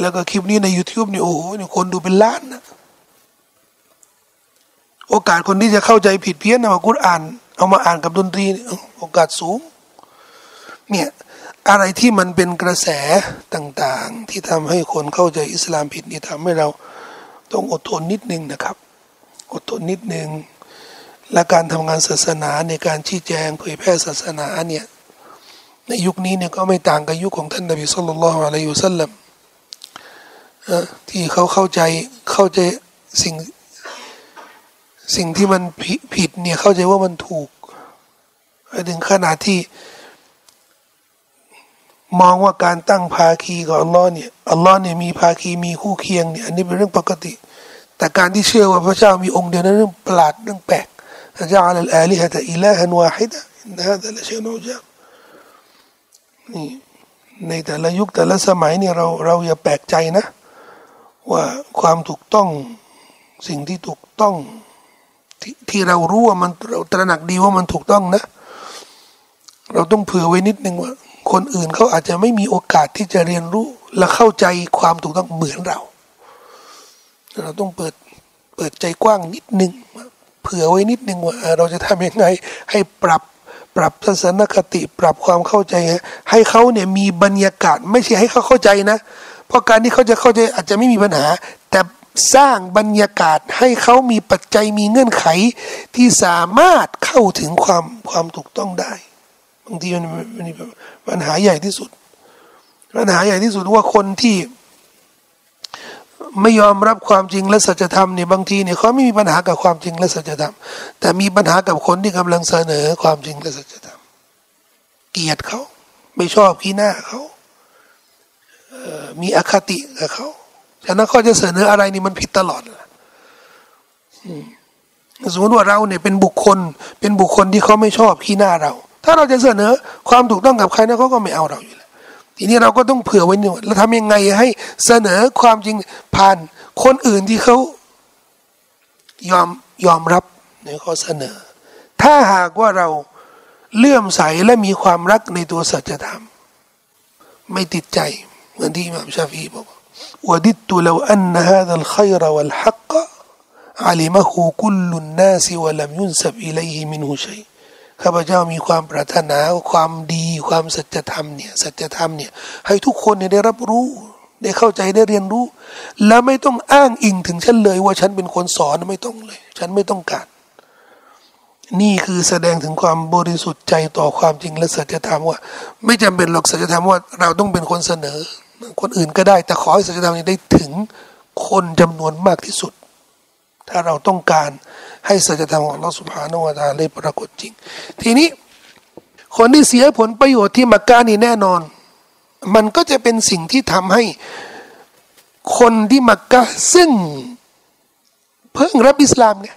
แล้วก็คลิปนี้ใน YouTube นี่โอ้โหนี่คนดูเป็นล้านนะโอกาสคนที่จะเข้าใจผิดเพี้ยนนะมากุรอ่าน เอามาอ่านกับดนตรีโอกาสสูง เนี่ยอะไรที่มันเป็นกระแสต่างๆ ที่ทำให้คนเข้าใจอิสลามผิดนี่ทำให้เราต้องอดทนนิดนึงนะครับ อดทนนิดนึง และการทำงานศาสนาในการชี้แจงเผยแพร่ศาสนาเนี่ยในยุคนี้เนี่ยก็ไม่ต่างกับยุคของท่านนบีสุลต่านละอะลัยฮุสซาลัม ที่เขาเข้าใจเข้าใจสิ่งสิ่งที่มันผิดเนี่ยเข้าใจว่ามันถูกถึงขนาดที่มองว่าการตั้งภาคีของอัลลอฮ์เนี่ยอัลลอฮ์เนี่ยมีภาคีมีคู่เคียงเนี่ยอันนี้เป็นเรื่องปกติ แต่การที่เชื่อว่าพระเจ้ามีองค์เดียวนั้นเรื่องประหลาดเรื่องแปลกพระเจ้าอัลลอฮ์ลิฮะตะอิลาฮันวาฮิดะนะฮะแต่ละเชื่อโนจานี่ในแต่ละยุคแต่ละสมัยเนี่ยเราเราอย่าแปลกใจนะ ว่าความถูกต้องสิ่งที่ถูกต้องทที่เรารู้ว่ามันเราตระหนักดีว่ามันถูกต้องนะ เราต้องเผื่อไว้นิดนึงว่า คนอื่นเขาอาจจะไม่มีโอกาสที่จะเรียนรู้ และเข้าใจความถูกต้องเหมือนเรา เราต้องเปิดเปิดใจกว้างนิดนึงเผื่อไว้นิดนึงว่า เราจะทำยังไงให้ปรับปรับทัศนคติปรับความเข้าใจ ให้เขาเนี่ยมีบรรยากาศ ไม่ใช่ให้เขาเข้าใจนะ เพราะการที่เขาจะเข้าใจอาจจะไม่มีปัญหา แต่สร้างบรรยากาศให้เขามีปัจจัยมีเงื่อนไข ที่สามารถเข้าถึงความความถูกต้องได้บางทีมันมันปัญหาใหญ่ที่สุดปัญหาใหญ่ที่สุดว่าคนที่ไม่ยอมรับความจริงและสัจธรรมเนี่ยบางทีเนี่ยเขาไม่มีปัญหากับความจริงและสัจธรรม แต่มีปัญหากับคนที่กำลังเสนอความจริงและสัจธรรม เกลียดเขา ไม่ชอบขี้หน้าเขา มีอคติกับเขาฉะนั้นเขาจะเสนออะไรนี่มันผิดตลอดสมมติว่าเราเนี่ยเป็นบุคคล เป็นบุคคลที่เขาไม่ชอบขี้หน้าเรา ถ้าเราจะเสนอความถูกต้องกับใครนะเขาก็ไม่เอาเราอยู่แล้วทีนี้เราก็ต้องเผื่อไว้หนึ่งแล้วทำยังไงให้เสนอความจริงผ่านคนอื่นที่เขายอมยอมรับในข้อเสนอ ถ้าหากว่าเราเลื่อมใสและมีความรักในตัวสัจธรรม ไม่ติดใจ เหมือนที่อิหม่ามชาฟีบอกวดิตตุลวอันฮาดัลขัยรวัลฮักกะอาลิมะฮูกุลลุนนาซิวะลัมยุนซับอิเลฮิมินฮุชัยข้าพเจ้ามีความปรารถนาความดีความสัจธรรมเนี่ยสัจธรรมเนี่ยให้ทุกคนเนี่ยได้รับรู้ ได้เข้าใจได้เรียนรู้ และไม่ต้องอ้างอิงถึงฉันเลย ว่าฉันเป็นคนสอนไม่ต้องเลย ฉันไม่ต้องการ นี่คือแสดงถึงความบริสุทธิ์ใจต่อความจริงและสัจธรรมว่า ไม่จำเป็นหรอกสัจธรรมว่า เราต้องเป็นคนเสนอ คนอื่นก็ได้ แต่ขอให้สัจนี้ได้ถึงคนจำนวนมากที่สุด ถ้าเราต้องการให้สัจธรของเราสุภาโนวตาเลยปรากฏจริง ทีนี้คนที่เสียผลประโยชน์ที่มักกะนี่แน่นอน มันก็จะเป็นสิ่งที่ทำให้คนที่มักกะซึ่งเพิ่งรับอิสลามไง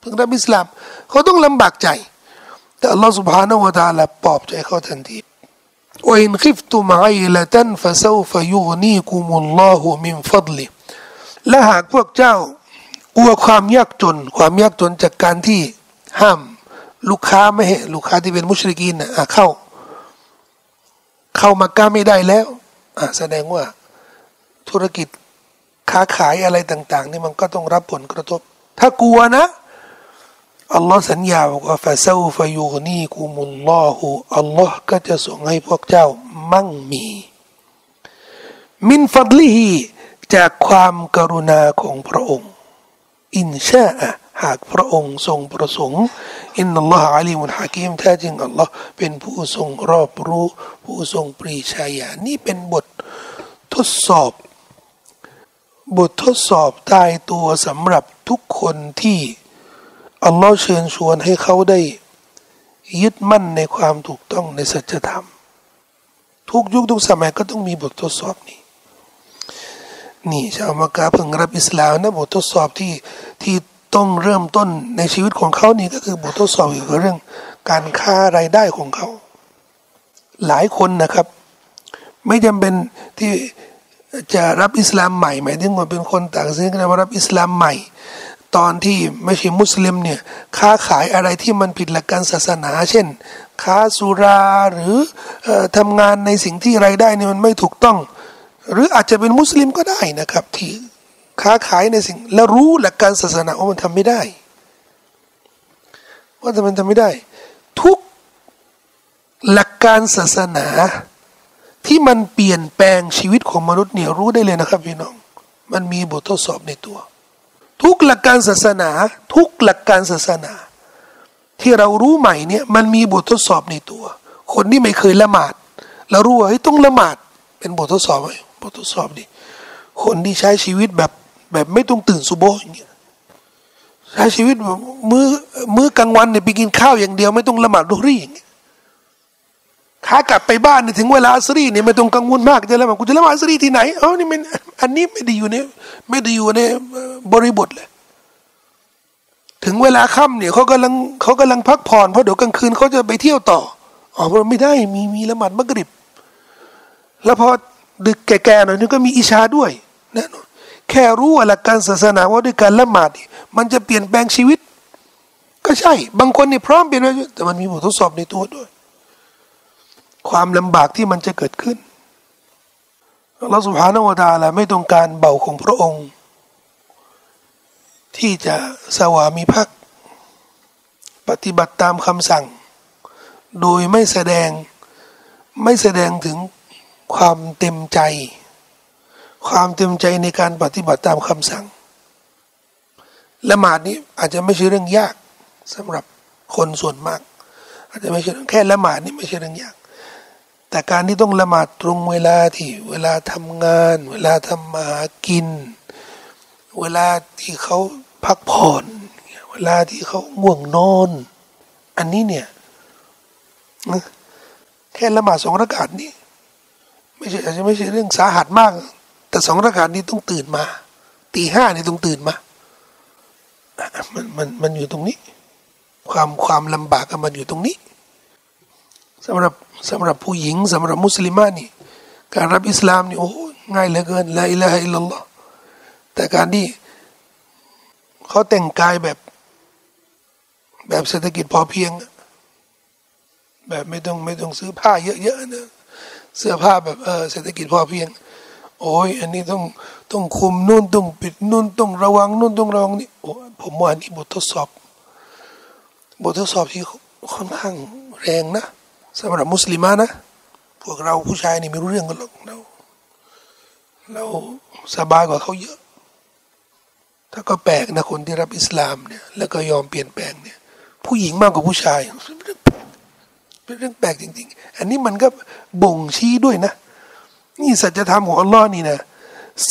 เพิ่งรับอิสลาม เขาต้องลำบากใจ แต่เราสุภฮานาอูตาละปลอบใจเขาทันที ว่าอินขิฟตุมไอละตันฟะซูฟยุนีกุมุลลอฮุมินฟัดลิและหากพวกเจ้ากลัวความยากจน ความยากจนจากการที่ห้าม ลูกค้าไม่ให้ลูกค้าที่เป็นมุชริกีนนะเข้า เข้ามาก้าไม่ได้แล้วแสดงว่าธุรกิจค้าขายอะไรต่าง ๆ นี่มันก็ต้องรับผลกระทบ ถ้ากลัวนะ อัลลอฮ์สัญญาบอกว่าฟาซาฟยูนีกุมุลลอฮูอัลลอฮ์ก็จะส่งให้พวกเจ้ามั่งมี มินฟัดลิฮีจากความกรุณาของพระองค์ อินชาอะหากพระองค์ทรงประสงค์ อินนัลลอฮฺอาลีมุลฮะกีมแท้จริงอัลลอฮ์เป็นผู้ทรงรอบรู้ ผู้ทรงปรีชาญานี่เป็นบททดสอบ บททดสอบตายตัวสำหรับทุกคนที่ อัลลอฮ์เชิญชวนให้เขาได้ ยึดมั่นในความถูกต้องในสัจธรรม ทุกยุคทุกสมัยก็ต้องมีบททดสอบนี้ นี่ชาวมักกะเพิ่งรับอิสลามนะบททดสอบที่ที่ต้องเริ่มต้นในชีวิตของเขานี่ก็คือบททดสอบเกี่ยวกับเรื่อง การค้ารายได้ของเขา หลายคนนะครับ ไม่จำเป็นที่จะรับอิสลามใหม่หมายถึงว่าเป็นคนต่างศาสนารับอิสลามใหม่ ตอนที่ไม่ใช่มุสลิมเนี่ยค้าขายอะไรที่มันผิดหลักการศาสนา เช่น ค้าสุราหรืออทำงานในสิ่งที่ไรายได้นี่มันไม่ถูกต้อง หรืออาจจะเป็นมุสลิมก็ได้นะครับที่ค้าขายในสิ่งแล้วรู้หลักการศาสนาว่ามันทำไม่ได้ ว่าแต่มันทำไม่ได้ ทุกหลักการศาสนา ที่มันเปลี่ยนแปลงชีวิตของมนุษย์เนี่ยรู้ได้เลยนะครับพี่น้อง มันมีบททดสอบในตัว ทุกหลักการศาสนา ทุกหลักการศาสนา ที่เรารู้ใหม่เนี่ยมันมีบททดสอบในตัว คนที่ไม่เคยละหมาดเรารู้ว่าต้องละหมาด เป็นบททดสอบไหมบททดสอบดิคนที่ใช้ชีวิตแบบแบบไม่ต้องตื่นสุโบอย่างเงี้ยใช้ชีวิตแบบมือมื้อกลางวันเนี่ยไปกินข้าวอย่างเดียว ไม่ต้องละหมาดดุรีอย่างเงี้ย ขากลับไปบ้านเนี่ยถึงเวลาอัสรีเนี่ยไม่ต้องกังวลมากจะละหมาดกูจะละหมาดอัสรีที่ไหนเอ้านี่มันอันนี้ไม่ได้อยู่ในไม่ได้อยู่ในบริบทเลยถึงเวลาค่ำเนี่ยเขากำลังเขากำลังพักผ่อนเพราะเดี๋ยวกลางคืนเขาจะไปเที่ยวต่ออ๋อไม่ได้มีมีละหมาดมักริบ แล้วพอดึกแก่ๆหน่อยนึงก็มีอิชาด้วยแน่นอนแค่รู้หลักการศาสนาว่าด้วยการละหมาดมันจะเปลี่ยนแปลงชีวิต ก็ใช่ บางคนนี่พร้อมเปลี่ยนแต่มันมีบททดสอบในตัวด้วย ความลำบากที่มันจะเกิดขึ้นเราสุภาโนวตาละไม่ต้องการเบาของพระองค์ ที่จะสวามิภักดิ์ปฏิบัติตามคำสั่ง โดยไม่แสดงไม่แสดงถึงความเต็มใจ ความเต็มใจในการปฏิบัติตามคำสั่งละหมาดนี้อาจจะไม่ใช่เรื่องยากสำหรับคนส่วนมาก อาจจะไม่ใช่แค่ละหมาดนี่ไม่ใช่เรื่องยาก แต่การที่ต้องละหมาดตรงเวลาที่เวลาทำงาน เวลาทำมาหากิน เวลาที่เขาพักผ่อน เวลาที่เขาง่วงนอน อันนี้เนี่ยแค่ละหมาดสองระกาศนี้ไม่ใช่อาจจะไม่ใช่เรื่องสาหัสมาก แต่สองระกาศนี้ต้องตื่นมาตีห้านี่ต้องตื่นมามันมันมันอยู่ตรงนี้ ความความลำบากมันอยู่ตรงนี้ สำหรับสำหรับผู้หญิงสำหรับมุสลิมานี่ การรับอิสลามนี่โอ้ง่ายเหลือเกินละอิละฮะอิลลัลลอฮ์แต่การที่เขาแต่งกายแบบ แบบเศรษฐกิจพอเพียง แบบไม่ต้องไม่ต้องซื้อผ้าเยอะๆนะเสื้อผ้าแบบเออเศรษฐกิจพอเพียง โอ้ยอันนี้ต้องต้องคุมนู่นต้องปิดนู่นต้องระวังนู่นต้องระวังนี่โอ้ผมว่านี่บททดสอบบททดสอบที่ค่อนข้างแรงนะ สำหรับมุสลิมานะ พวกเราผู้ชายนี่ไม่รู้เรื่องกันหรอกเราเราสบายกว่าเขาเยอะ ถ้าก็แปลกนะคนที่รับอิสลามเนี่ย แล้วก็ยอมเปลี่ยนแปลงเนี่ย ผู้หญิงมากกว่าผู้ชาย เป็นเรื่องแปลกจริง ๆ อันนี้มันก็บ่งชี้ด้วยนะ นี่สัจธรรมของอัลลอฮ์นี่นะ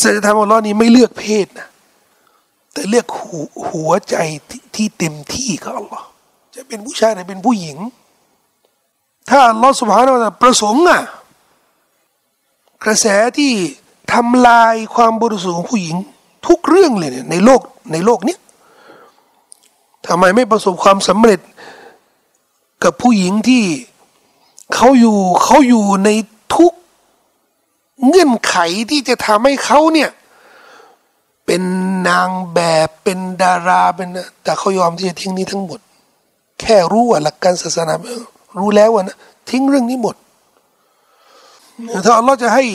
สัจธรรมของอัลลอฮ์นี่ไม่เลือกเพศนะ แต่เลือกหัวหัวใจที่เต็มที่กับอัลลอฮ์จะเป็นผู้ชายหรือเป็นผู้หญิง ถ้าลอสุภาเราประสงค์อะกระแสที่ทำลายความบริสุทธิ์ของผู้หญิง ทุกเรื่องเลยเนี่ยในโลกในโลกเนี้ยทำไมไม่ประสบความสำเร็จกับผู้หญิงที่เขาอยู่เขาอยู่ในทุกเงื่อนไขที่จะทำให้เขาเนี่ยเป็นนางแบบเป็นดาราเป็นแต่เขายอมที่จะทิ้งนี้ทั้งหมด แค่รู้ว่าหลักการศาสนา รู้แล้วนะทิ้งเรื่องนี้หมดถ้าอัลลอฮ์จะให้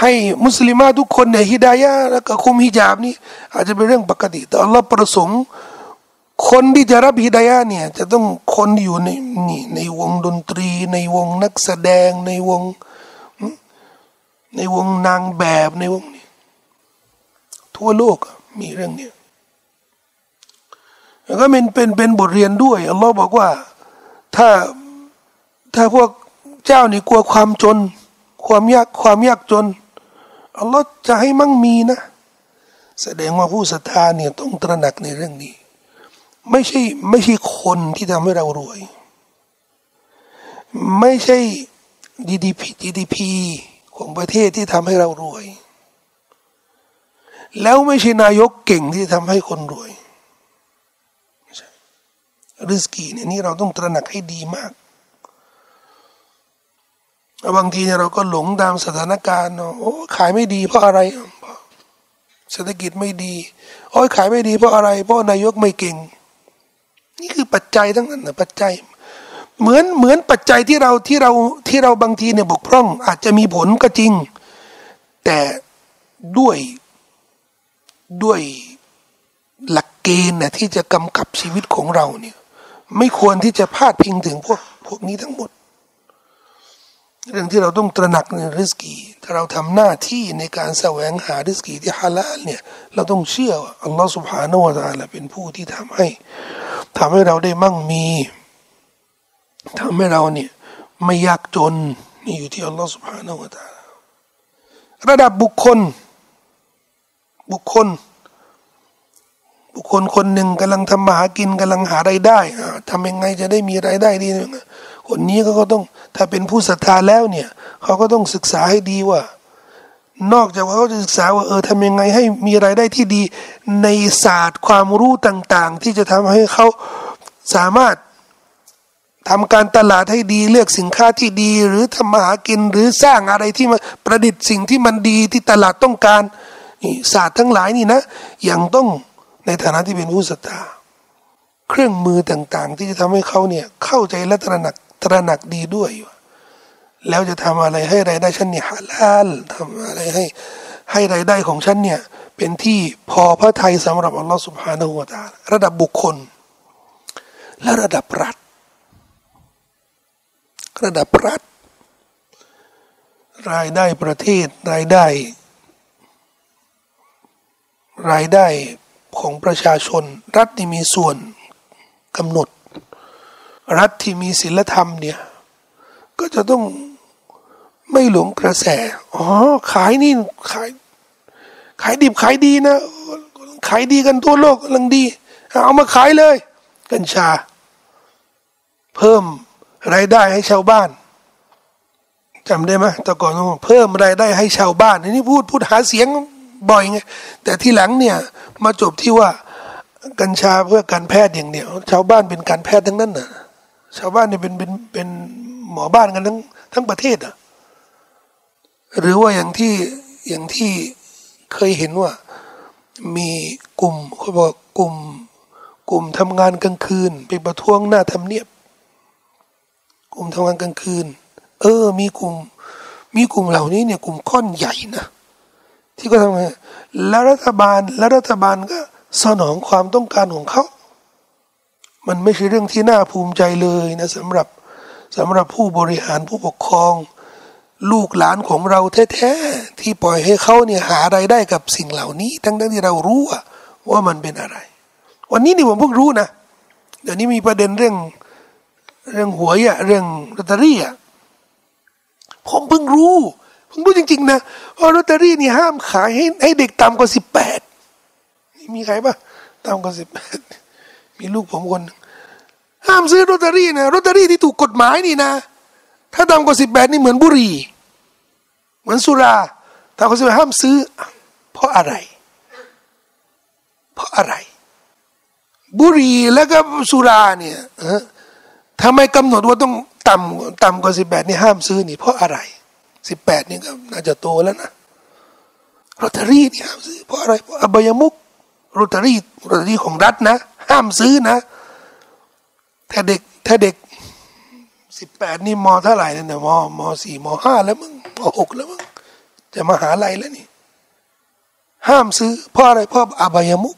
ให้มุสลิมาทุกคนเนี่ยฮิดายะแล้วก็คุมฮิญาบนี่อาจจะเป็นเรื่องปกติ แต่อัลลอฮ์ประสงค์คนที่จะรับฮิดายะเนี่ย จะต้องคนอยู่ในนี่ในวงดนตรี ในวงนักแสดงในวง ในวงนางแบบในวงนี้ทั่วโลกมีเรื่องเนี้ยแล้วก็เป็นเป็นเป็นบทเรียนด้วยอัลลอฮ์บอกว่า ถ้าถ้าพวกเจ้านี่กลัวความจน ความยากความยากจนอัลลอฮ์จะให้มั่งมีนะ แสดงว่าผู้ศรัทธาเนี่ยต้องตระหนักในเรื่องนี้ ไม่ใช่ไม่ใช่คนที่ทำให้เรารวย ไม่ใช่ GDP GDP ของประเทศที่ทำให้เรารวย แล้วไม่ใช่นายกเก่งที่ทำให้คนรวย ริสกีเนี่ยนี่เราต้องตระหนักให้ดีมากบางทีเนี่ยเราก็หลงตามสถานการณ์โอ้ขายไม่ดีเพราะอะไรเศรษฐกิจไม่ดีโอ้ยขายไม่ดีเพราะอะไร เพราะนายกไม่เก่ง นี่คือปัจจัยทั้งนั้นนะปัจจัย เหมือนเหมือนปัจจัยที่เราที่เราที่เราบางทีเนี่ยบกพร่อง อาจจะมีผลก็จริง แต่ด้วยด้วยหลักเกณฑ์นะที่จะกำกับชีวิตของเราเนี่ย ไม่ควรที่จะพาดพิงถึงพวกพวกนี้ทั้งหมด เรื่องที่เราต้องตระหนักในริสกีถ้าเราทำหน้าที่ในการแสวงหาริสกีที่ฮาลาลเนี่ย เราต้องเชื่ออัลลอฮฺสุบฮานาวะตาละเป็นผู้ที่ทำให้ทำให้เราได้มั่งมีทำให้เราเนี่ยไม่ยากจนนี่อยู่ที่อัลลอฮฺสุบฮานาวะตาลระดับบุคคล บุคคล บุคคลคนหนึ่งกำลังทำมาหากินกำลังหารายได้ทำยังไงจะได้มีรายได้ดีคนนี้เขาก็ต้องถ้าเป็นผู้ศรัทธาแล้วเนี่ยเขาก็ต้องศึกษาให้ดีว่า นอกจากว่าเขาจะศึกษาว่าเออทำยังไงให้มีรายได้ที่ดีในศาสตร์ความรู้ต่าง ๆ ที่จะทำให้เขาสามารถทำการตลาดให้ดีเลือกสินค้าที่ดี หรือทำมาหากินหรือสร้างอะไรที่มาประดิษฐ์สิ่งที่มันดีที่ตลาดต้องการนี่ศาสตร์ทั้งหลายนี่นะยังต้อง ในฐานะที่เป็นผู้ศรัทธาเครื่องมือต่างๆ ที่จะทำให้เขาเนี่ยเข้าใจและตระหนักตระหนักดีด้วย แล้วจะทำอะไรให้รายได้ฉันเนี่ยฮาลาลทำอะไรให้ให้รายได้ของฉันเนี่ยเป็นที่พอพระทัยสำหรับอัลลอฮฺสุบฮานาหูวาตาระดับบุคคล และระดับรัฐ ระดับรัฐ รายได้ประเทศรายได้ รายได้ ของประชาชน รัฐที่มีส่วนกำหนด รัฐที่มีศีลธรรมเนี่ย ก็จะต้องไม่หลงกระแสอ๋อขายนี่ขาย ขายดิบขายดีนะ ขายดีกันทั่วโลกกำลังดี เอามาขายเลย กัญชา เพิ่มรายได้ให้ชาวบ้านจำได้ไหมแต่ก่อนเพิ่มรายได้ให้ชาวบ้านนี่พูดพูดหาเสียง บ่อยไงแต่ที่หลังเนี่ยมาจบที่ว่ากัญชาเพื่อการแพทย์อย่างเดียว ชาวบ้านเป็นการแพทย์ทั้งนั้นน่ะ ชาวบ้านเนี่ยเป็นเป็นเป็นหมอบ้านกันทั้งทั้งประเทศอะหรือว่าอย่างที่อย่างที่เคยเห็นว่ามีกลุ่มเขาบอกกลุ่มกลุ่มทำงานกลางคืน ไปประท้วงหน้าทำเนียบ กลุ่มทำงานกลางคืน เออ มีกลุ่ม มีกลุ่มเหล่านี้เนี่ย กลุ่มก้อนใหญ่นะ ที่ก็ทำไงแล้วรัฐบาลและรัฐบาลก็สนองความต้องการของเขา มันไม่ใช่เรื่องที่น่าภูมิใจเลยนะสำหรับสำหรับผู้บริหารผู้ปกครอง ลูกหลานของเราแท้ๆที่ปล่อยให้เขาเนี่ยหาไรายได้กับสิ่งเหล่านี้ ทั้งๆที่เรารู้ว่ามันเป็นอะไร วันนี้นี่ผมเพิ่งรู้นะเดี๋ยวนี้มีประเด็นเรื่องเรื่องหวยอะเรื่องลอตเตอรี่อะผมเพิ่งรู้ ผมรู้จริง ๆ นะว่าลอตเตอรี่นี่ห้ามขายให้ให้เด็กต่ำกว่าสิบแปดมีใครปะต่ำกว่าสิบแปดมีลูกผมคนห้ามซื้อลอตเตอรี่นะลอตเตอรี่ที่ถูกกฎหมายนี่นะ ถ้าต่ำกว่าสิบแปดนี่เหมือนบุหรี่ เหมือนสุราถ้าเขาซื้อห้ามซื้อ เพราะอะไร เพราะอะไร บุหรี่แล้วก็สุราเนี่ยทำไมกำหนดว่าต้องต่ำต่ำกว่าสิบแปดนี่ห้ามซื้อนี่เพราะอะไร สิบแปดนี่ก็น่าจะโตแล้วนะลอตเตอรี่นี่ห้ามซื้อเพราะอะไรเพราะอบายมุกลอตเตอรี่ลอตเตอรี่ของรัฐนะ ห้ามซื้อนะ ถ้าเด็กถ้าเด็กสิบแปดนี่มอเท่าไหร่เนี่ยมอมอสี่มอห้าแล้วมึงมอหกแล้วมึงจะมาหาลัยแล้วนี่ ห้ามซื้อเพราะอะไรเพราะอบายมุก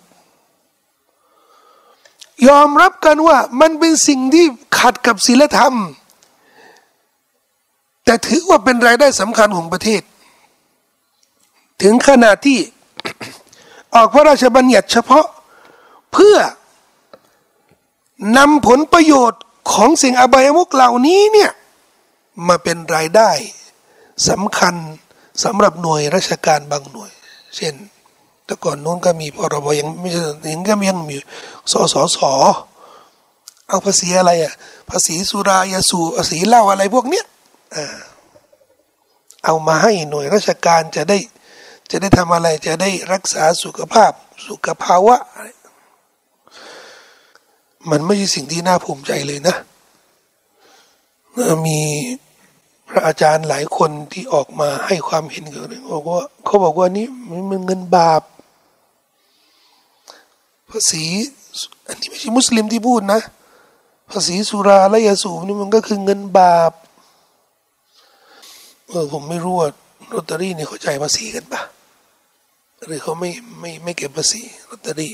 ยอมรับกันว่ามันเป็นสิ่งที่ขัดกับศีลธรรม แต่ถือว่าเป็นรายได้สำคัญของประเทศ ถึงขนาดที่ออกพระราชบัญญัติเฉพาะเพื่อนำผลประโยชน์ของสิ่งอบายมุกเหล่านี้เนี่ยมาเป็นรายได้สำคัญสำหรับหน่วยราชการบางหน่วย เช่น แต่ก่อนนู้นก็มีพรบยังไม่ใช่ยังก็ยังมีสสสเอาภาษีอะไรอะภาษีสุรายาสูภาษีเหล้าอะไรพวกเนี้ย เอามาให้หน่วยราชการจะได้ จะได้ทำอะไรจะได้รักษาสุขภาพสุขภาวะ มันไม่ใช่สิ่งที่น่าภูมิใจเลยนะ มีพระอาจารย์หลายคนที่ออกมาให้ความเห็นเกี่ยวกับบอกว่าเขาบอกว่านี่มันเงินบาปภาษีอันนี้ไม่ใช่มุสลิมที่พูดนะ ภาษีสุราและยาสูบนี่มันก็คือเงินบาป เออผมไม่รู้ว่าลอตเตอรี่นี่เขาจ่ายภาษีกันปะหรือเขาไม่ไม่ไม่เก็บภาษีลอตเตอรี่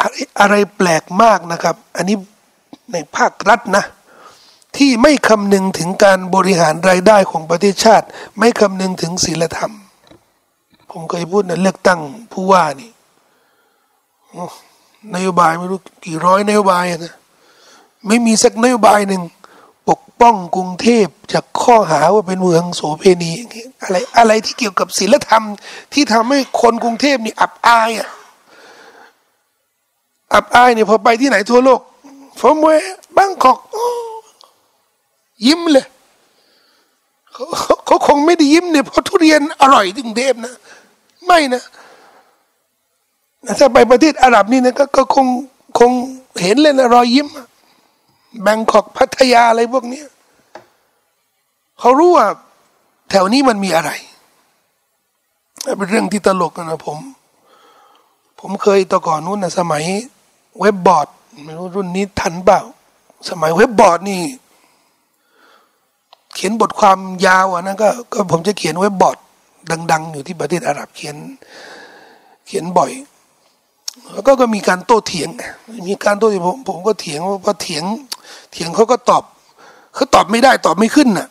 อะไรอะไรแปลกมากนะครับ อันนี้ในภาครัฐนะ ที่ไม่คำนึงถึงการบริหารรายได้ของประเทศชาติ ไม่คำนึงถึงศีลธรรม ผมเคยพูดนะเลือกตั้งผู้ว่านี่นโยบายไม่รู้กี่ร้อยนโยบายนะไม่มีสักนโยบายหนึ่ง ป้องกรุงเทพจากข้อหาว่าเป็นเมืองโสเพณี อะไรอะไรที่เกี่ยวกับศีลธรรม ที่ทำให้คนกรุงเทพนี่อับอายอะอับอายเนี่ยพอไปที่ไหนทั่วโลก from where Bangkok ยิ้มเลยเขาเขาคงไม่ได้ยิ้มเนี่ยเพราะทุเรียนอร่อยถึงเทพนะ ไม่นะถ้าไปประเทศอาหรับนี่นะก็คงคงเห็นเลยนะรอยยิ้ม Bangkok พัทยาอะไรพวกนี้ เขารู้ว่าแถวนี้มันมีอะไรเป็นเรื่องที่ตลกนะผม ผมเคยตะก่อนนู้นนะสมัยเว็บบอร์ดไม่รู้รุ่นนี้ทันเปล่า สมัยเว็บบอร์ดนี่ เขียนบทความยาวอะนะก็ก็ผมจะเขียนเว็บบอร์ดดัง ๆ อยู่ที่ประเทศอาหรับเขียน เขียนบ่อย แล้วก็ก็มีการโต้เถียง มีการโต้เถียงผมผมก็เถียงว่าเถียง เถียงเขาก็ตอบเขาตอบไม่ได้ตอบไม่ขึ้นน่ะ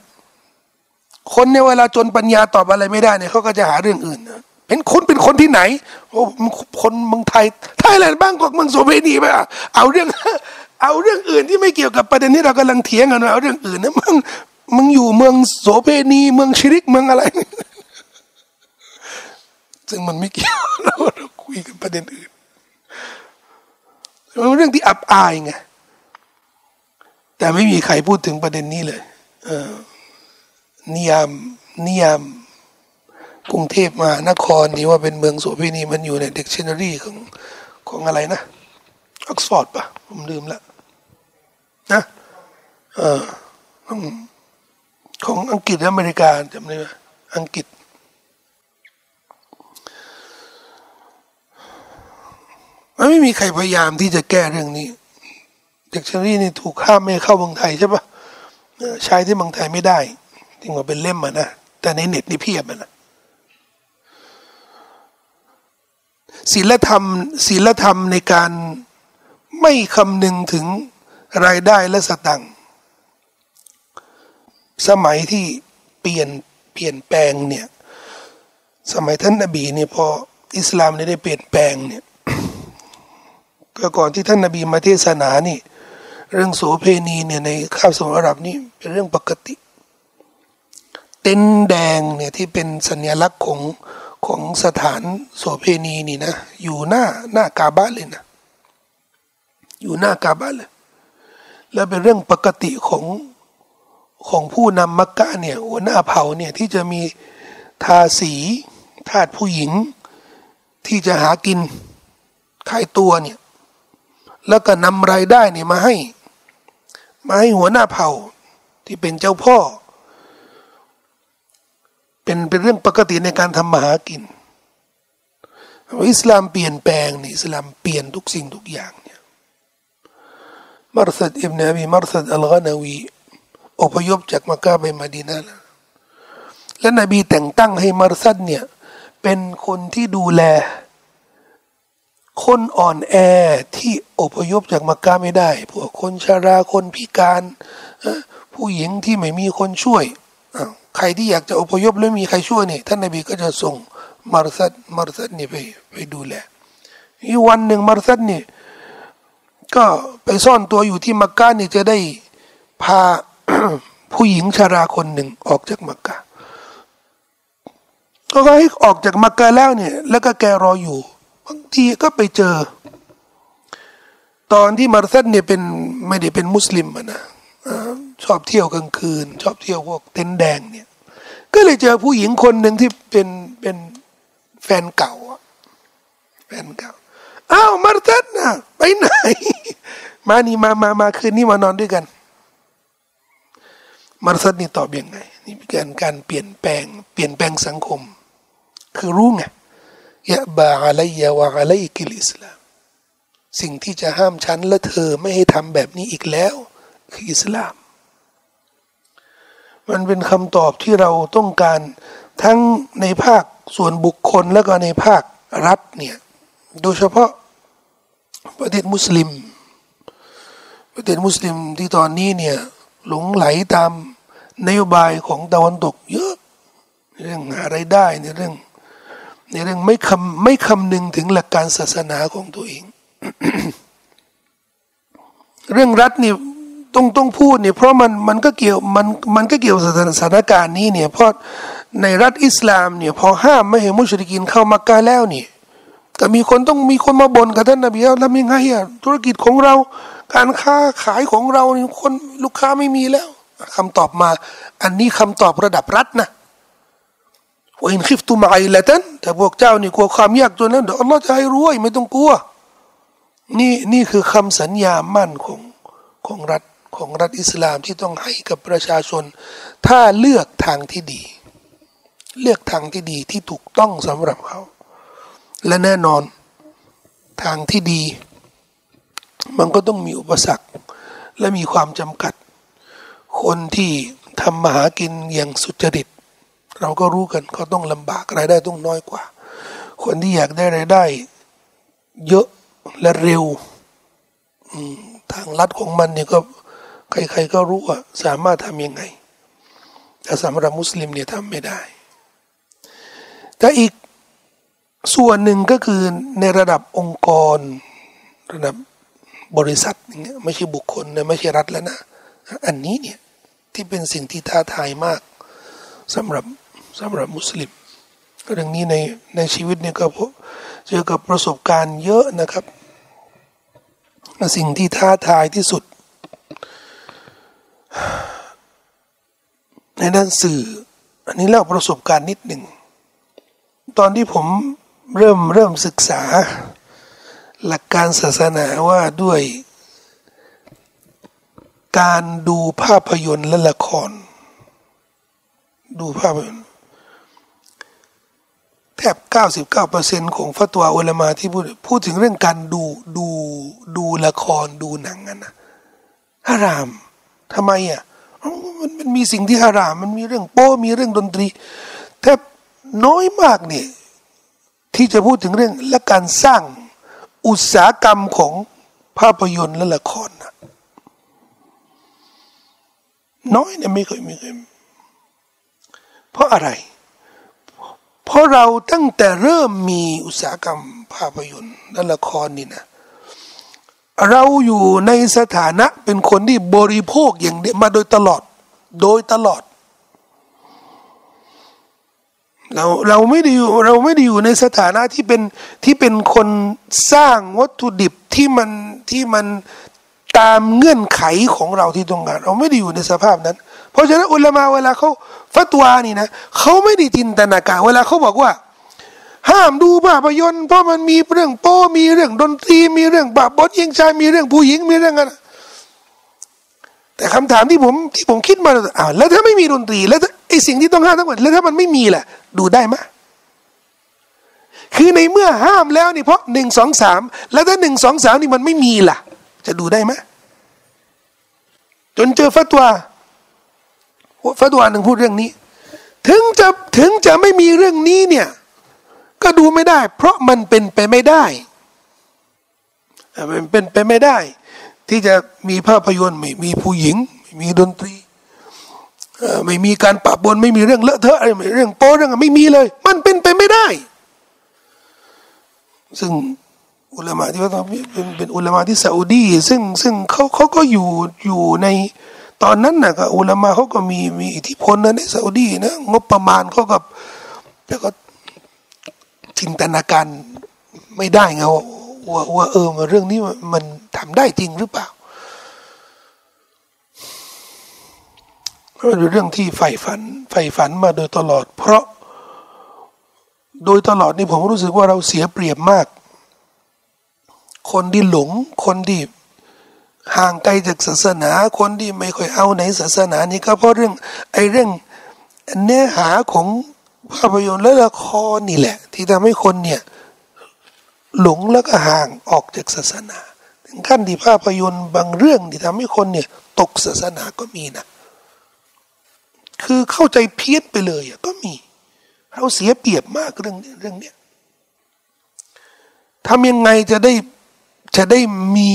คนในเวลาจนปัญญาตอบอะไรไม่ได้เนี่ยเขาก็จะหาเรื่องอื่นเป็นคนเป็นคนที่ไหน โอ้คนเมืองไทยไทยแลนด์บ้างกอกเมืองโซเวนีไปอะเอาเรื่อง เอาเรื่องอื่นที่ไม่เกี่ยวกับประเด็นที่เรากำลังเถียงกันเอาเรื่องอื่นนะมึงมึงอยู่เมืองโสเพณีเมืองชิริกเมืองอะไร ซึ่งมันไม่เกี่ยวเราเราคุยกันประเด็นอื่นมันเรื่องที่อับอายไงแต่ไม่มีใครพูดถึงประเด็นนี้เลย เออ นิยามนิยามกรุงเทพมานครนี่ว่าเป็นเมืองโสเภณีมันอยู่ในเด็กชันนารีของของอะไรนะออกซฟอร์ดปะผมลืมละนะเออของอังกฤษและอเมริกาจำได้ไหมอังกฤษ ไม่มีใครพยายามที่จะแก้เรื่องนี้ เด็กชนีนี่ถูกข้ามไม่เข้าเมืองไทยใช่ปะใช้ที่เมืองไทยไม่ได้ จริงว่าเป็นเล่มอะนะแต่ในเน็ตนี่เพียบนะศีลธรรมศีลธรรมในการไม่คำนึงถึงรายได้และสตังค์สมัยที่เปลี่ยนเปลี่ยนแปลงเนี่ยสมัยท่านนบีเนี่ยพออิสลามได้เปลี่ยนแปลงเนี่ยก็ก่อนที่ท่านนาบีมาเทศนานี่ เรื่องโสเพณีเนี่ยในข้าวสมุทรอาหรับนี่เป็นเรื่องปกติ เต็นแดงเนี่ยที่เป็นสัญลักษณ์ของของสถานโสเพณีนี่นะ อยู่หน้าหน้ากาบ้านเลยนะ อยู่หน้ากาบ้านเลย แล้วเป็นเรื่องปกติของของผู้นำมักกะเนี่ยหัวหน้าเผ่าเนี่ยที่จะมีทาสีทาสผู้หญิง ที่จะหากินขายตัวเนี่ยแล้วก็นำรายได้เนี่ยมาให้ มาให้หัวหน้าเผ่าที่เป็นเจ้าพ่อ เป็นเป็นเรื่องปกติในการทำมาหากินอิสลามเปลี่ยนแปลงนี่อิสลามเปลี่ยนทุกสิ่งทุกอย่างเนี่ยมารสัดอิบนาบีมารสัดอัลกานาวีอพยพจากมักกะไปมาดีนาแล้วและนบีแต่งตั้งให้มารซัดเนี่ยเป็นคนที่ดูแล คนอ่อนแอที่อพยพจากมักกะไม่ได้พวกคนชาราคนพิการ ผู้หญิงที่ไม่มีคนช่วย ใครที่อยากจะอพยพแล้วมีใครช่วยเนี่ยท่านนบีก็จะส่งมารซัดมารซัดนี่ไปไปดูแลอีวันหนึ่งมารซัดนี่ก็ไปซ่อนตัวอยู่ที่มักกะเนี่ยจะได้พาผู้หญิงชาราคนหนึ่งออกจากมักกะก็ให้ออกจากมักกะแล้วเนี่ย แล้วก็แกรออยู่บางทีก็ไปเจอ ตอนที่มารซัดเนี่ยเป็นไม่ได้เป็นมุสลิมนะ ชอบเที่ยวกลางคืน ชอบเที่ยวพวกเต็นแดงเนี่ย ก็เลยเจอผู้หญิงคนหนึ่งที่เป็นเป็นแฟนเก่าแฟนเก่าอ้าวมารซัดนะไปไหน มานี่มามามาคืนนี้มานอนด้วยกันมารซัดนี่ตอบยังไง นี่เป็นการการเปลี่ยนแปลง เปลี่ยนแปลงสังคม คือรู้ไงยะบาอะไรยาวะอะไรกิลอิสลามสิ่งที่จะห้ามฉันและเธอไม่ให้ทำแบบนี้อีกแล้ว คืออิสลาม มันเป็นคำตอบที่เราต้องการทั้งในภาคส่วนบุคคลแล้วก็ในภาครัฐเนี่ยโดยเฉพาะประเทศมุสลิม ประเทศมุสลิมที่ตอนนี้เนี่ยหลงไหลตามนโยบายของตะวันตกเยอะเรื่องหาไรายได้ในเรื่อง ในเรื่องไม่คำไม่คำนึงถึงหลักการศาสนาของตัวเอง เรื่องรัฐนี่ ต้องต้องพูดเนี่ยเพราะมันมันก็เกี่ยวมันมันก็เกี่ยวสถานการณ์นี้เนี่ยเพราะในรัฐอิสลามเนี่ยพอห้ามไม่ให้มุชริกินเข้ามักกะแล้วนี่แต่มีคนต้องมีคนมาบ่นกับท่านนบีแล้วทำยังไงอะธุรกิจของเราการค้าขายของเราเนี่ยคนลูกค้าไม่มีแล้วคำตอบมา อันนี้คำตอบระดับรัฐนะว่าอินคิฟตุมาอิละตันแต่พวกเจ้านี่กลัวความยากจนนั้นเดี๋ยวอัลลอฮ์จะให้รวยไม่ต้องกลัวนี่นี่คือคำสัญญามั่นของของรัฐ ของรัฐอิสลามที่ต้องให้กับประชาชน ถ้าเลือกทางที่ดี เลือกทางที่ดีที่ถูกต้องสำหรับเขา และแน่นอนทางที่ดี มันก็ต้องมีอุปสรรค และมีความจำกัด คนที่ทำมาหากินอย่างสุจริต เราก็รู้กันเขาต้องลำบากรายได้ต้องน้อยกว่า คนที่อยากได้รายได้ เยอะและเร็วทางลัดของมันเนี่ยก็ ใครๆก็รู้ว่าสามารถทำยังไง แต่สำหรับมุสลิมเนี่ยทำไม่ได้ แต่อีกส่วนหนึ่งก็คือในระดับองค์กร ระดับบริษัทอย่างเงี้ยไม่ใช่บุคคลนะไม่ใช่รัฐแล้วนะ อันนี้เนี่ยที่เป็นสิ่งที่ท้าทายมากสำหรับสำหรับมุสลิมเรื่องนี้ในในชีวิตเนี่ยก็เจอกับประสบการณ์เยอะนะครับ สิ่งที่ท้าทายที่สุด ในด้านสื่อ อันนี้เล่าประสบการณ์นิดหนึ่ง ตอนที่ผมเริ่มเริ่มศึกษา หลักการศาสนาว่าด้วย การดูภาพยนตร์และละคร ดูภาพยนตร์แทบ 99%ของฟัตวาอุลามาที่พูดพูดถึงเรื่องการดูดูดูละครดูหนังกันนะฮาราม ทำไมอะมันมันมีสิ่งที่ฮาราม มันมีเรื่องโป้มีเรื่องดนตรีแทบน้อยมากเนี่ยที่จะพูดถึงเรื่องและการสร้างอุตสาหกรรมของภาพยนตร์และละครนะน้อยเนี่ยไม่เคยไม่เคยเพราะอะไร เพราะเราตั้งแต่เริ่มมีอุตสาหกรรมภาพยนตร์และละครนี่นะ เราอยู่ในสถานะเป็นคนที่บริโภคอย่างเดียวมาโดยตลอด โดยตลอด เราเราไม่ได้อยู่เราไม่ได้อยู่ในสถานะที่เป็นที่เป็นคนสร้างวัตถุดิบที่มันที่มันตามเงื่อนไขของเราที่ต้องการ เราไม่ได้อยู่ในสภาพนั้น เพราะฉะนั้นอุลามาเวลาเขาฟัตวานี่นะเขาไม่ได้จินตนาการ เวลาเขาบอกว่า ห้ามดูภาพยนตร์เพราะมันมีเรื่องโป้มีเรื่องดนตรีมีเรื่องบาปบดยิงชายมีเรื่องผู้หญิงมีเรื่องอะไรแต่คำถามที่ผมที่ผมคิดมาอ้าวแล้วถ้าไม่มีดนตรี แล้วไอสิ่งที่ต้องห้ามทั้งหมดแล้วถ้ามันไม่มีล่ะ ดูได้ไหมคือในเมื่อห้ามแล้วนี่เพราะหนึ่งสองสามแล้วถ้าหนึ่งสองสามนี่มันไม่มีล่ะ จะดูได้ไหมจนเจอฟัตวาฟัตวาหนึ่งพูดเรื่องนี้ ถึงจะถึงจะไม่มีเรื่องนี้เนี่ย ก็ดูไม่ได้ เพราะมันเป็นไปไม่ได้มันเป็นไปไม่ได้ ที่จะมีภาพยนตร์ไม่มีผู้หญิง ไม่มีดนตรีไม่มีการปะปนไม่มีเรื่องเลอะเทอะอะไรเรื่องโป๊เรื่องไม่มีเลย มันเป็นไปไม่ได้ ซึ่งอุลามะที่ว่าเป็นเป็นอุลามะที่ซาอุดีซึ่งซึ่งเขาเขาก็อยู่อยู่ในตอนนั้นนะก็อุลามะเขาก็มีมีอิทธิพลนะในซาอุดีนะงบประมาณเขาก็แต่ก็ จินตนาการไม่ได้ไงว่าว่าวาเออมาเรื่องนี้มันทำได้จริงหรือเปล่าเป็นเรื่องที่ใฝ่ฝันใฝ่ฝันมาโดยตลอด เพราะโดยตลอดนี่ผมรู้สึกว่าเราเสียเปรียบมาก คนที่หลง คนที่ห่างไกลจากศาสนา คนที่ไม่ค่อยเอาไหนศาสนานี่ก็เพราะเรื่องไอ้เรื่องเนื้อหาของ ภาพยนตร์และละครนี่แหละ ที่ทำให้คนเนี่ยหลงแล้วก็ห่างออกจากศาสนา ถึงขั้นที่ภาพยนตร์บางเรื่องที่ทำให้คนเนี่ยตกศาสนาก็มีนะ คือเข้าใจเพี้ยนไปเลยก็มี เราเสียเปรียบมากเรื่องเรื่องเนี้ยทำยังไงจะได้จะได้มี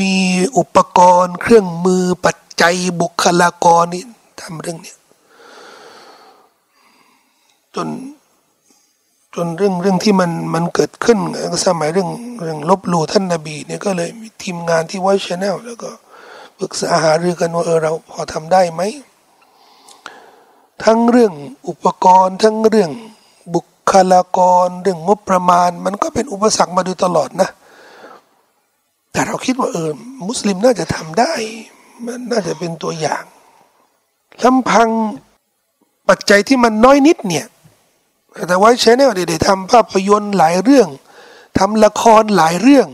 มีอุปกรณ์ เครื่องมือปัจจัยบุคลากรนี่ทำเรื่องเนี้ย จนจนเรื่องเรื่องที่มันมันเกิดขึ้นสมัยเรื่องเรื่องลบหลู่ท่านนาบีเนี่ยก็เลยมีทีมงานที่ไว้ชแนลแล้วก็ปรึกษาหารือกันว่าเออเราพอทำได้ไหมทั้งเรื่องอุปกรณ์ ทั้งเรื่องบุคลากรเรื่องงบประมาณ มันก็เป็นอุปสรรคมาโดยตลอดนะ แต่เราคิดว่าเออมุสลิมน่าจะทำได้ มันน่าจะเป็นตัวอย่างลำพังปัจจัยที่มันน้อยนิดเนี่ย แต่ว่าชแนลได้ทำภาพยนตร์หลายเรื่องทำละครหลายเรื่อง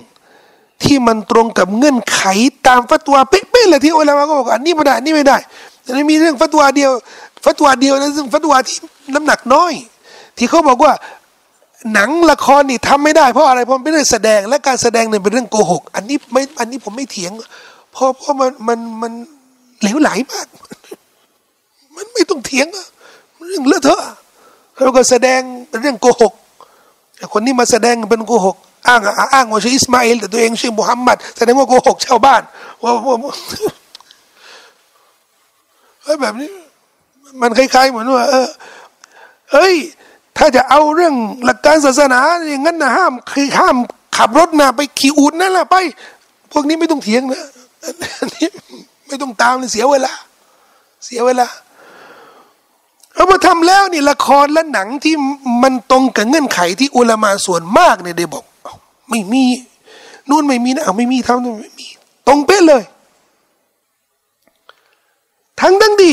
ที่มันตรงกับเงื่อนไขตามฟัตวาเป๊ะๆเลยที่อัลลอฮ์ก็บอกอันนี้ไม่ได้อันนี้ไม่ได้แต่มีเรื่องฟัตวาเดียว ฟัตวาเดียวนะซึ่งฟัตวาที่น้ำหนักน้อย ที่เขาบอกว่าหนังละครนี่ทำไม่ได้เพราะอะไรเพราะเป็นเรื่องแสดงและการแสดงเนี่ยเป็นเรื่องโกหก อันนี้ไม่อันนี้ผมไม่เถียงเพราะเพราะมันมันมันเหลวไหลมาก มันไม่ต้องเถียงอะเรื่องเลอะเทอะ แล้วก็แสดงเป็นเรื่องโกหกคนนี้มาแสดงเป็นโกหกอ้างอ้างว่าชื่ออิสมาอิลแต่ตัวเองชื่อมุฮัมมัดแสดงว่าโกหกชาวบ้านว่าว่าแบบนี้ มันคล้ายๆเหมือนว่า เออเฮ้ย ถ้าจะเอาเรื่องหลักการศาสนาอย่างนั้นนะห้ามคือห้ามขับรถนะไปขี่อูดนั่นแหละไป พวกนี้ไม่ต้องเถียงนะอันนี้ไม่ต้องตามเลยเสียเวลา เสียเวลา เอามาทำแล้วนี่ละครและหนังที่มันตรงกับเงื่อนไขที่อุลามาส่วนมากเนี่ยได้บอกไม่มีนู่นไม่มีนะเอาไม่มีทำนู่นไม่มีตรงเป๊ะเลย ทั้งทั้งดี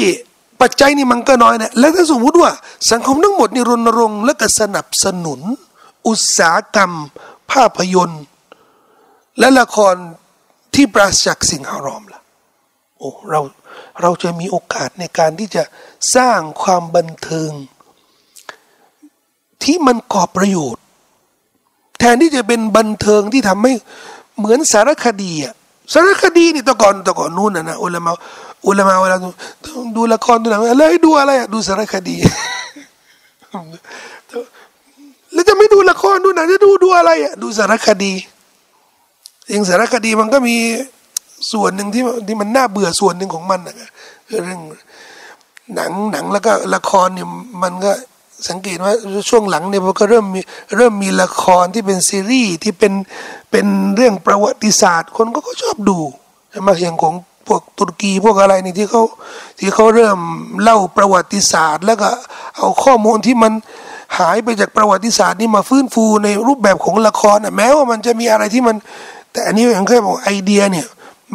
ปัจจัยนี่มันก็น้อยนะแล้วถ้าสมมติว่า สังคมทั้งหมดนี่รณรงค์และก็สนับสนุน อุตสาหกรรม ภาพยนตร์ และละครที่ปราศจากสิ่งหารอมล่ะโอ้เรา เราจะมีโอกาสในการที่จะสร้างความบันเทิง ที่มันก่อประโยชน์ แทนที่จะเป็นบันเทิงที่ทำให้เหมือนสารคดีอะสารคดีนี่ตะก่อนตะก่อนนู้นนะนะอุลามะอุลามะเวลาดูละครดูหนังอะไรดูอะไรอะดูสารคดีแล้วจะไม่ดูละครดูหนังจะดูดูอะไรอะดูสารคดีเองสารคดีมันก็มี ส่วนหนึ่งที่ที่มันน่าเบื่อส่วนหนึ่งของมันนะเรื่องหนังหนังแล้วก็ละครเนี่ยมันก็สังเกตว่าช่วงหลังเนี่ยมันก็เริ่มมีเริ่มมีละครที่เป็นซีรีส์ที่เป็นเป็นเรื่องประวัติศาสตร์ คนก็ชอบดูใช่ไหมอย่างของพวกตุรกีพวกอะไรนี่ที่เขาที่เขาเริ่มเล่าประวัติศาสตร์ แล้วก็เอาข้อมูลที่มันหายไปจากประวัติศาสตร์นี่มาฟื้นฟูในรูปแบบของละครแม้ว่ามันจะมีอะไรที่มัน แต่อันนี้อย่างแค่บอกไอเดียเนี่ย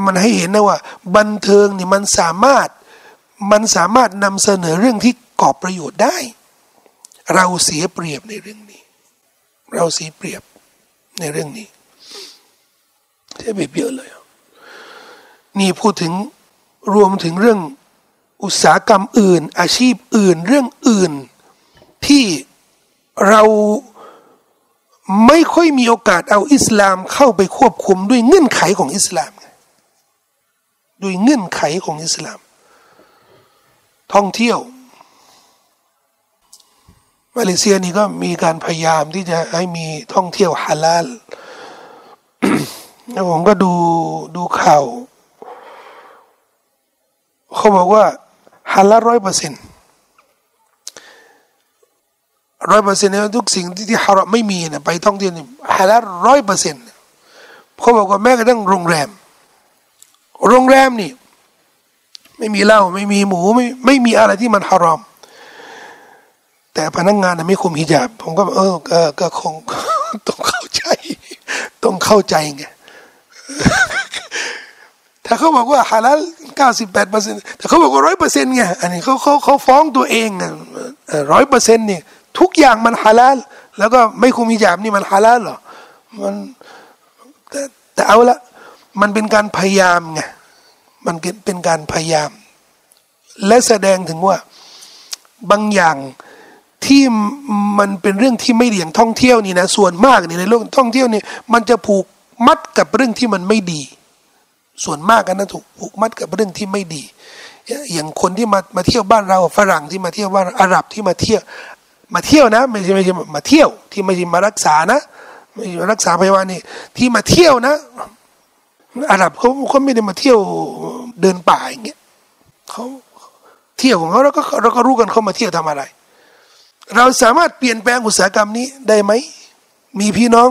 มันให้เห็นนะว่า บันเทิงนี่มันสามารถมันสามารถนำเสนอเรื่องที่ก่อประโยชน์ได้ เราเสียเปรียบในเรื่องนี้ เราเสียเปรียบในเรื่องนี้เสียเปรียบเยอะเลย นี่พูดถึงรวมถึงเรื่องอุตสาหกรรมอื่น อาชีพอื่น เรื่องอื่น ที่เราไม่ค่อยมีโอกาสเอาอิสลามเข้าไปควบคุมด้วยเงื่อนไขของอิสลาม ด้วยเงื่อนไขของอิสลาม ท่องเที่ยว มาเลเซียนี่ก็มีการพยายามที่จะให้มีท่องเที่ยวฮาลาลแล้วผมก็ดูดูข่าว เขาบอกว่าฮาลาลร้อยเปอร์เซ็นต์ร้อยเปอร์เซ็นต์เนี่ยทุกสิ่งที่ที่ฮารอมไม่มีนะไปท่องเที่ยวนี่ฮาลาลร้อยเปอร์เซ็นต์เขาบอกว่าแม้กระทั่งโรงแรม โรงแรมนี่ ไม่มีเหล้าไม่มีหมูไม่ไม่มีอะไรที่มันฮารอม แต่พนักงงานไม่คุมฮิญาบ ผมก็เออก็คงต้องเข้าใจ ต้องเข้าใจไงถ้าเขาบอกว่าฮาลาลเก้าสิบแปดเปอร์เซ็นต์แต่เขาบอกว่าร้อยเปอร์เซ็นต์ไงอันนี้เขาเขาเขาฟ้องตัวเองร้อยเปอร์เซ็นต์เนี่ยทุกอย่างมันฮาลาลแล้วก็ไม่คุมฮิญาบนี่มันฮาลาลเหรอมันแต่แต่เอาละ มันเป็นการพยายามไงมันเป็นการพยายาม และแสดงถึงว่าบางอย่างที่มันเป็นเรื่องที่ไม่ดีอย่างท่องเที่ยวนี่นะส่วนมากนี่ในโลกท่องเที่ยวนี่มันจะผูกมัดกับเรื่องที่มันไม่ดี ส่วนมากกันนะถูกผูกมัดกับเรื่องที่ไม่ดี อย่างคนที่มามาเที่ยวบ้านเราฝรั่งที่มาเที่ยวบ้านอาหรับที่มาเที่ยว มาเที่ยวนะ ไม่ใช่ไม่ใช่มาเที่ยวที่ไม่ใช่มารักษานะไม่ใช่รักษาพยาบาลนี่ที่มาเที่ยวนะ อาหรับเขาเขาไม่ได้มาเที่ยวเดินป่าอย่างเงี้ยเขาเที่ยวของเขาเราก็เราก็รู้กันเขามาเที่ยวทำอะไร เราสามารถเปลี่ยนแปลงอุตสาหกรรมนี้ได้ไหมมีพี่น้อง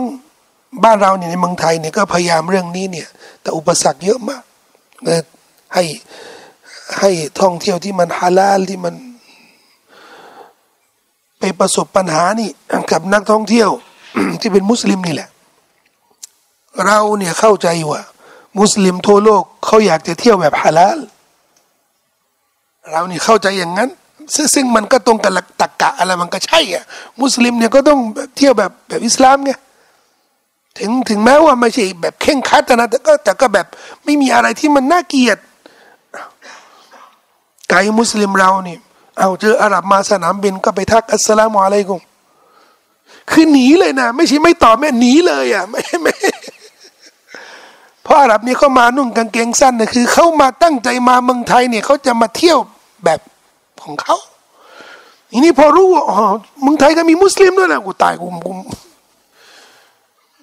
บ้านเราเนี่ยในเมืองไทยเนี่ยก็พยายามเรื่องนี้เนี่ย แต่อุปสรรคเยอะมากเลยให้ให้ท่องเที่ยวที่มันฮาลาลที่มัน ไปประสบปัญหานี่กับนักท่องเที่ยวที่เป็นมุสลิมนี่แหละ เราเนี่ยเข้าใจว่า มุสลิมทั่วโลกเขาอยากจะเที่ยวแบบฮาลาลเรานี่เข้าใจอย่างนั้น ซึ่งมันก็ตรงกับหลักตรกกะอะไรมันก็ใช่อะมุสลิมเนี่ยก็ต้องเที่ยวแบบแบบอิสลามไงถึงถึงแม้ว่าไม่ใช่แบบเข่งคัดนะแต่ก็แต่ก็แบบไม่มีอะไรที่มันน่าเกลียดไกมุสลิมเรานี่เอาเจออาหรับมาสนามบินก็ไปทักอัสสลามุอะลัยกุมคือหนีเลยนะ ไม่ใช่ไม่ตอบแม่หนีเลยอะไม่ไม่ เพราะอาหรับนี่เขามานุ่งกางเกงสั้นนะคือเขามาตั้งใจมาเมืองไทยเนี่ยเขาจะมาเที่ยวแบบของเขาทีนี้พอรู้ว่าอ๋อเมืองไทยก็มีมุสลิมด้วยนะกูตายกูกู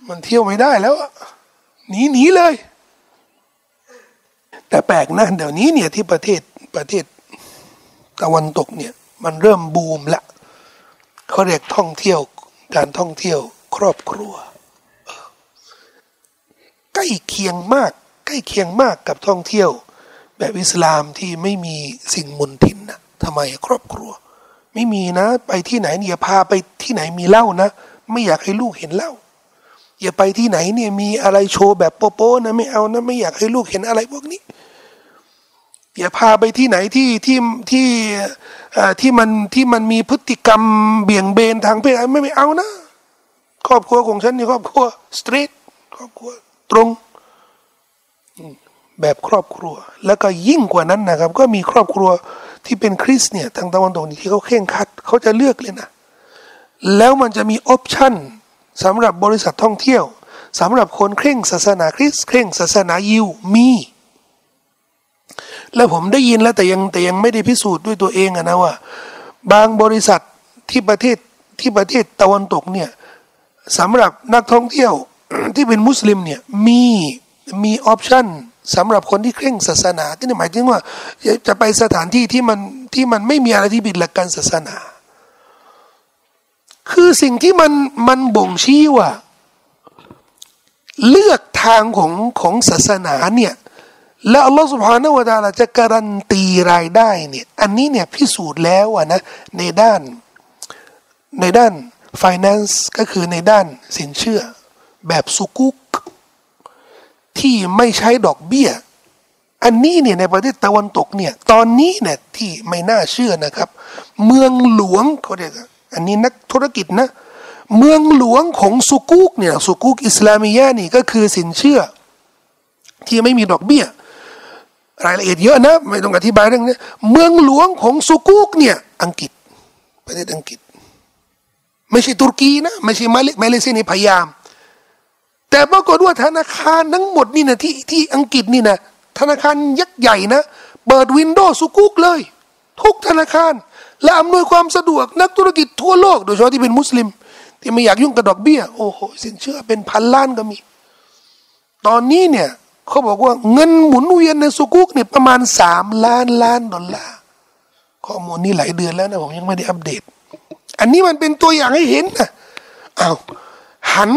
มันเที่ยวไม่ได้แล้วหนีหนีเลย แต่แปลกนะเดี๋ยวนี้เนี่ยที่ประเทศประเทศตะวันตกเนี่ย มันเริ่มบูมละเขาเรียกท่องเที่ยวการท่องเที่ยวครอบครัว ใกล้เคียงมาก ใกล้เคียงมากกับท่องเที่ยว แบบอิสลามที่ไม่มีสิ่งมุนทินนะทำไมครอบครัว ไม่มีนะ ไปที่ไหนอย่าพาไปที่ไหนมีเหล้านะ ไม่อยากให้ลูกเห็นเหล้าอย่าไปที่ไหนเนี่ยมีอะไรโชว์แบบโป๊ะนะไม่เอานะไม่อยากให้ลูกเห็นอะไรพวกนี้ อย่าพาไปที่ไหนที่ที่ที่ที่มันที่มันมีพฤติกรรมเบี่ยงเบนทางเพศไม่ไม่เอานะ ครอบครัวของฉันนี่ครอบครัวสตรีทครอบครัว ตรงแบบครอบครัว แล้วก็ยิ่งกว่านั้นนะครับ ก็มีครอบครัวที่เป็นคริสต์เนี่ยทางตะวันตกนี่ที่เขาเคร่งครัดเขาจะเลือกเลยนะ แล้วมันจะมี option สำหรับบริษัทท่องเที่ยวสำหรับคนเคร่งศาสนาคริสต์เคร่งศาสนายิวมี แล้วผมได้ยินแล้วแต่ยังแต่ยังไม่ได้พิสูจน์ด้วยตัวเองอะนะว่า บางบริษัทที่ประเทศที่ประเทศตะวันตกเนี่ยสำหรับนักท่องเที่ยว ที่เป็นมุสลิมเนี่ยมีมี optionสำหรับคนที่เคร่งศาสนาก็หมายถึงว่า จะไปสถานที่ที่มันที่มันไม่มีอะไรที่บิดหลักการศาสนา คือสิ่งที่มันมันบ่งชี้ว่า เลือกทางของของศาสนาเนี่ยแล้วอัลลอฮฺสุบฮานาวะตาลาจะการันตีรายได้เนี่ยอันนี้เนี่ยพิสูจน์แล้วอะนะในด้านในด้าน finance ก็คือในด้านสินเชื่อ แบบสุกุก ที่ไม่ใช้ดอกเบี้ย อันนี้เนี่ยในประเทศตะวันตกเนี่ยตอนนี้เนี่ยที่ไม่น่าเชื่อนะครับ เมืองหลวงเขาเรียกอันนี้นักธุรกิจนะเมืองหลวงของสุกุกเนี่ยสุกุกอิสลามียะนี่ก็คือสินเชื่อ ที่ไม่มีดอกเบี้ย รายละเอียดเยอะนะไม่ต้องอธิบายเรื่องนี้เมืองหลวงของสุกุกเนี่ยอังกฤษ ประเทศอังกฤษ ไม่ใช่ตุรกีนะไม่ใช่มาเลเลเซียนี่พยายาม แต่ปรากฏว่าธนาคารทั้งหมดนี่นะที่ที่อังกฤษนี่นะธนาคารยักษ์ใหญ่นะ เปิดวินโดว์สุกุกเลย ทุกธนาคาร และอำนวยความสะดวกนักธุรกิจทั่วโลก โดยเฉพาะที่เป็นมุสลิม ที่ไม่อยากยุ่งกับดอกเบี้ย โอ้โหสินเชื่อเป็นพันล้านก็มี ตอนนี้เนี่ยเขาบอกว่าเงินหมุนเวียนในสุกุกเนี่ยประมาณสามล้านล้านดอลลาร์ข้อมูลนี้หลายเดือนแล้วนะผมยังไม่ได้อัปเดต อันนี้มันเป็นตัวอย่างให้เห็นนะอ้าว หัน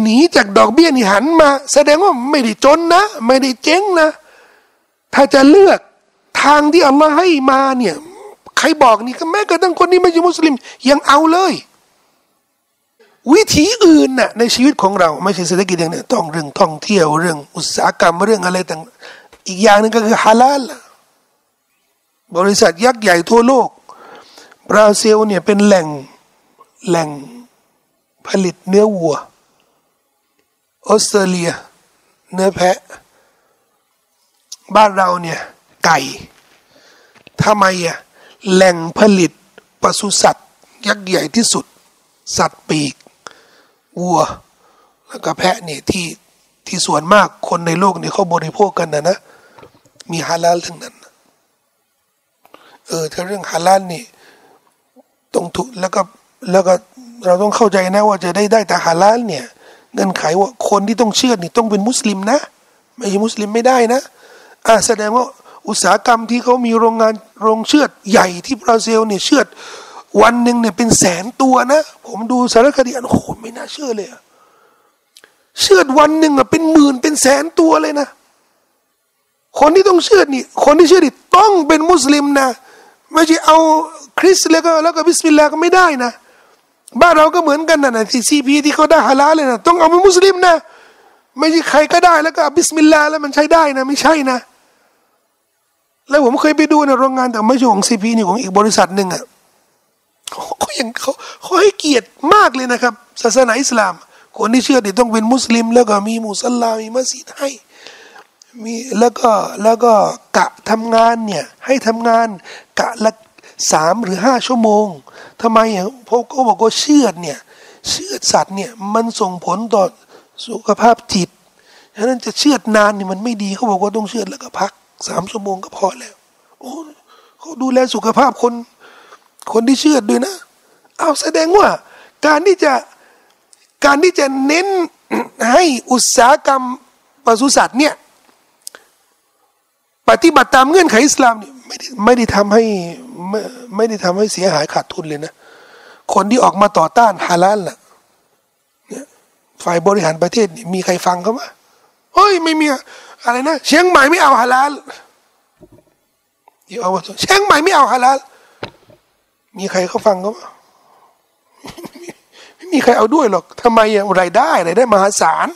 หนีจากดอกเบี้ยนี่หันมา แสดงว่าไม่ได้จนนะ ไม่ได้เจ๊งนะ ถ้าจะเลือกทางที่อัลลอฮ์ให้มาเนี่ยใครบอกนี่ก็แม้กระทั่งคนที่ไม่ใช่มุสลิม ยังเอาเลย วิธีอื่นน่ะในชีวิตของเราไม่ใช่เศรษฐกิจอย่างนี้ต้องเรื่องท่องเที่ยวเรื่องอุตสาหกรรมเรื่องอะไรต่างอีกอย่างนึงก็คือฮาลาลบริษัทยักษ์ใหญ่ทั่วโลกบราซิลเนี่ยเป็นแหล่งแหล่ง ผลิตเนื้อวัว ออสเตรเลีย เนื้อแพะ บ้านเราเนี่ย ไก่ทำไมอะแหล่งผลิตปศุสัตว์ ยักษ์ใหญ่ที่สุด สัตว์ปีก วัว แล้วก็แพะเนี่ยที่ที่ส่วนมากคนในโลกเนี่ยเขาบริโภคกันนะนะ มีฮาลาลทั้งนั้น เออถ้าเรื่องฮาลาลนี่ต้องถูกแล้วก็แล้วก็ เราต้องเข้าใจนะว่าจะได้ได้แต่ฮาลาลเนี่ยเงื่อนไขว่าคนที่ต้องเชื่อนี่ต้องเป็นมุสลิมนะ ไม่ใช่มุสลิมไม่ได้นะอ่าแสดงว่าอุตสาหกรรมที่เขามีโรงงานโรงเชือดใหญ่ที่บราซิลเนี่ยเชือดวันหนึ่งเนี่ยเป็นแสนตัวนะ ผมดูสารคดีอันโอ้โหไม่น่าเชื่อเลยเชือดวันหนึ่งอะเป็นหมื่นเป็นแสนตัวเลยนะ คนที่ต้องเชือดนี่ คนที่เชือดนี่ต้องเป็นมุสลิมนะ ไม่ใช่เอาคริสต์แล้วก็แล้วก็بسم اللهก็ไม่ได้นะ บ้านเราก็เหมือนกันนะที่ซีพีที่เขาได้ฮาลาลเลยนะต้องเอาเป็นมุสลิมนะ ไม่ใช่ใครก็ได้แล้วก็بسم اللهแล้วมันใช้ได้นะ ไม่ใช่นะ แล้วผมเคยไปดูในโรงงานแต่ไม่ใช่ของซีพีนี่ของอีกบริษัทหนึ่งอะเขาอยังเขาเขาให้เกียรติมากเลยนะครับ ศาสนาอิสลาม คนที่เชื่อที่ต้องเป็นมุสลิม แล้วก็มีมุสลามีมัสยิดให้มีแล้วก็แล้วก็กะทำงานเนี่ยให้ทำงานกะละ สามหรือห้าชั่วโมงทำไมอะเพราะเขาบอกว่าเชือดเนี่ยเชือดสัตว์เนี่ยมันส่งผลต่อสุขภาพจิตฉะนั้นจะเชือดนานนี่มันไม่ดีเขาบอกว่าต้องเชือดแล้วก็พักสามชั่วโมงก็พอแล้วโอ้เขาดูแลสุขภาพคน คนที่เชือดด้วยนะเอาแสดงว่า การที่จะการที่จะเน้นให้อุตสาหกรรมปศุสัตว์เนี่ยปฏิบัติตามเงื่อนไขอิสลามนี่ ไม่ได้ไม่ได้ทำให้ไม่ไม่ได้ทำให้เสียหายขาดทุนเลยนะ คนที่ออกมาต่อต้านฮาลาลล่ะเนี่ยฝ่ายบริหารประเทศมีใครฟังเขาไหมเฮ้ยไม่มีอะไรนะเชียงใหม่ไม่เอาฮาลาลเอาว่าเชียงใหม่ไม่เอาฮาลาลมีใครเขาฟังเขาไหมไม่มีใครเอาด้วยหรอกทำไมอะรายได้รายได้มหาศาล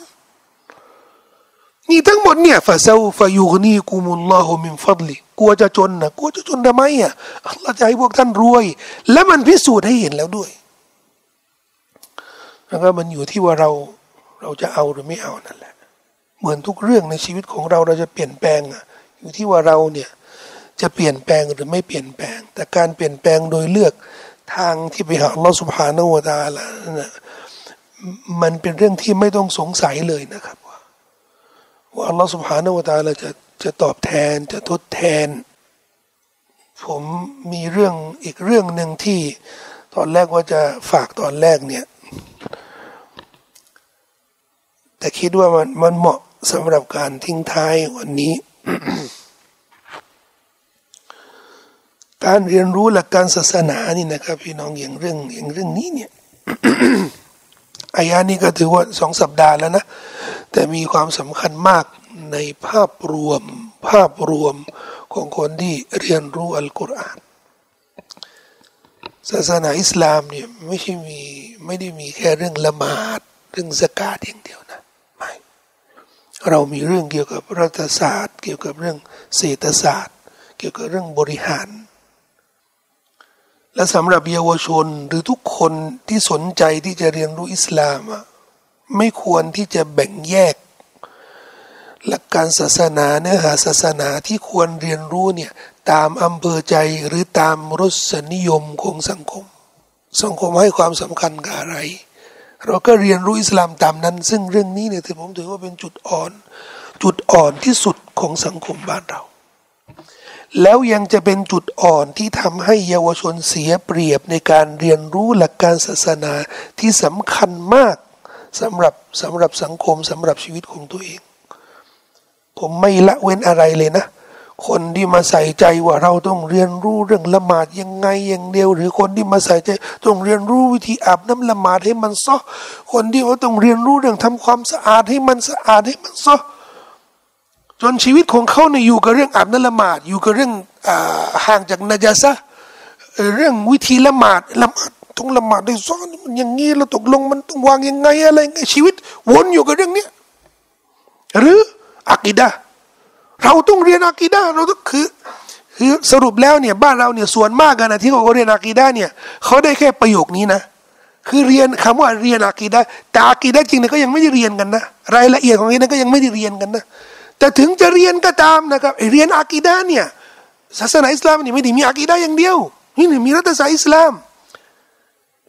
นี่ทั้งหมดเนี่ยฟาซาฟายูนีกุมุลลอฮุมินฟัดลี กลัวจะจนนะกลัวจะจนทำไมอะอัลลอฮ์จะให้พวกท่านรวย และมันพิสูจน์ให้เห็นแล้วด้วยแล้วก็มันอยู่ที่ว่าเราเราจะเอาหรือไม่เอานั่นแหละ เหมือนทุกเรื่องในชีวิตของเราเราจะเปลี่ยนแปลงอะอยู่ที่ว่าเราเนี่ยจะเปลี่ยนแปลงหรือไม่เปลี่ยนแปลง แต่การเปลี่ยนแปลงโดยเลือกทางที่ไปหาอัลลอฮ์สุบฮานาวตาละนะมันเป็นเรื่องที่ไม่ต้องสงสัยเลยนะครับว่าอัลลอฮฺสุบฮานาวตาลาจะ จะตอบแทนจะทดแทน ผมมีเรื่องอีกเรื่องหนึ่งที่ตอนแรกว่าจะฝากตอนแรกเนี่ย แต่คิดว่ามันมันเหมาะสำหรับการทิ้งท้ายวันนี้ การเรียนรู้หลักการศาสนานี่นะครับ พี่น้องอย่างเรื่องอย่างเรื่องนี้เนี่ยอายานี้ก็ถือว่าสองสัปดาห์แล้วนะ แต่มีความสำคัญมาก ในภาพรวม ภาพรวมของคนที่เรียนรู้อัลกุรอานศาสนาอิสลามเนี่ยไม่ใช่มีไม่ได้มีแค่เรื่องละหมาดเรื่องสกาดอย่างเดียวนะไม่เรามีเรื่องเกี่ยวกับรัฐศาสตร์ เกี่ยวกับเรื่องเศรษฐศาสตร์ เกี่ยวกับเรื่องบริหาร และสำหรับเยาวชนหรือทุกคนที่สนใจที่จะเรียนรู้อิสลามไม่ควรที่จะแบ่งแยก หลักการศาสนาเนื้อหาศาสนาที่ควรเรียนรู้เนี่ยตามอำเภอใจหรือตามรสนิยมของสังคม สังคมให้ความสำคัญกับอะไร เราก็เรียนรู้อิสลามตามนั้น ซึ่งเรื่องนี้เนี่ยถือผมถือว่าเป็นจุดอ่อน จุดอ่อนที่สุดของสังคมบ้านเรา แล้วยังจะเป็นจุดอ่อนที่ทำให้เยาวชนเสียเปรียบในการเรียนรู้หลักการศาสนาที่สำคัญมากสำหรับสำหรับสังคมสำหรับชีวิตของตัวเอง ผมไม่ละเว้นอะไรเลยนะ คนที่มาใส่ใจว่าเราต้องเรียนรู้เรื่องละหมาดยังไงอย่างเดียว หรือคนที่มาใส่ใจต้องเรียนรู้วิธีอาบน้ำละหมาดให้มันซอคนที่ว่าต้องเรียนรู้เรื่องทำความสะอาดให้มันสะอาดให้มันซอจนชีวิตของเขาเนี่ยอยู่กับเรื่องอาบน้ำละหมาดอยู่กับเรื่องห่างจากนาจาซะเรื่องวิธีละหมาดละหมาดต้องละหมาดด้วยซ้อนมันอย่างงี้เราตกลงมันต้องวางยังไงอะไรไงชีวิตวนอยู่กับเรื่องเนี้ยหรือ อักีดาเราต้องเรียนอักีดาเราต้องคือคือสรุปแล้วเนี่ยบ้านเราเนี่ยส่วนมากกันนะที่เขาเรียนอักีดาเนี่ยเขาได้แค่ประโยคนี้นะ คือเรียนคำว่าเรียนอักีดาแต่อักีดาจริงเนี่ยก็ยังไม่ได้เรียนกันนะรายละเอียดของนี้นก็ยังไม่ได้เรียนกันนะแต่ถึงจะเรียนก็ตามนะครับเรียนอักีดาเนี่ยศาสนาอิสลามนี่ไม่ได้มีอักีดาอย่างเดียวนี่มีรัฐศาสตร์อิสลาม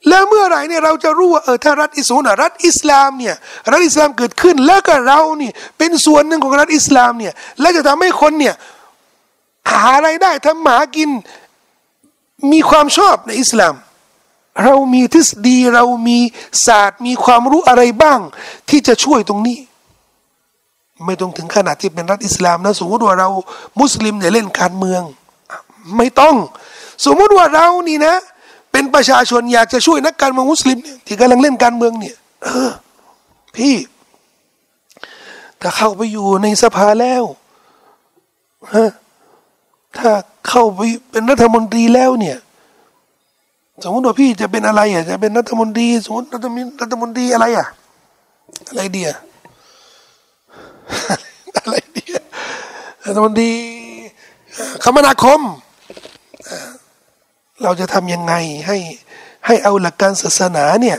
แล้วเมื่อไหร่เนี่ยเราจะรู้ว่าเออถ้ารัฐอิสลามรัฐอิสลามเนี่ยรัฐอิสลามเกิดขึ้นแล้วก็เรานี่เป็นส่วนหนึ่งของรัฐอิสลามเนี่ยและจะทำให้คนเนี่ยหาอะไรได้ทำหมากินมีความชอบในอิสลาม เรามีทฤษฎีเรามีศาสตร์มีความรู้อะไรบ้าง ที่จะช่วยตรงนี้ ไม่ต้องถึงขนาดที่เป็นรัฐอิสลามนะสมมติว่าเรามุสลิมเนี่ยเล่นการเมือง ไม่ต้อง สมมติว่าเรานี่นะ เป็นประชาชนอยากจะช่วยนักการเมืองมุสลิมเนี่ยที่กำลังเล่นการเมืองเนี่ย เออ พี่ถ้าเข้าไปอยู่ในสภาแล้วฮะถ้าเข้าไปเป็นรัฐมนตรีแล้วเนี่ย สมมติว่าพี่จะเป็นอะไรอะจะเป็นรัฐมนตรีสมมติรัฐมนตรีรัฐมนตรีอะไรอะอะไรเดียอะไรเดียรัฐมนตรีคมนาคม เราจะทำยังไงให้ให้เอาหลักการศาสนาเนี่ย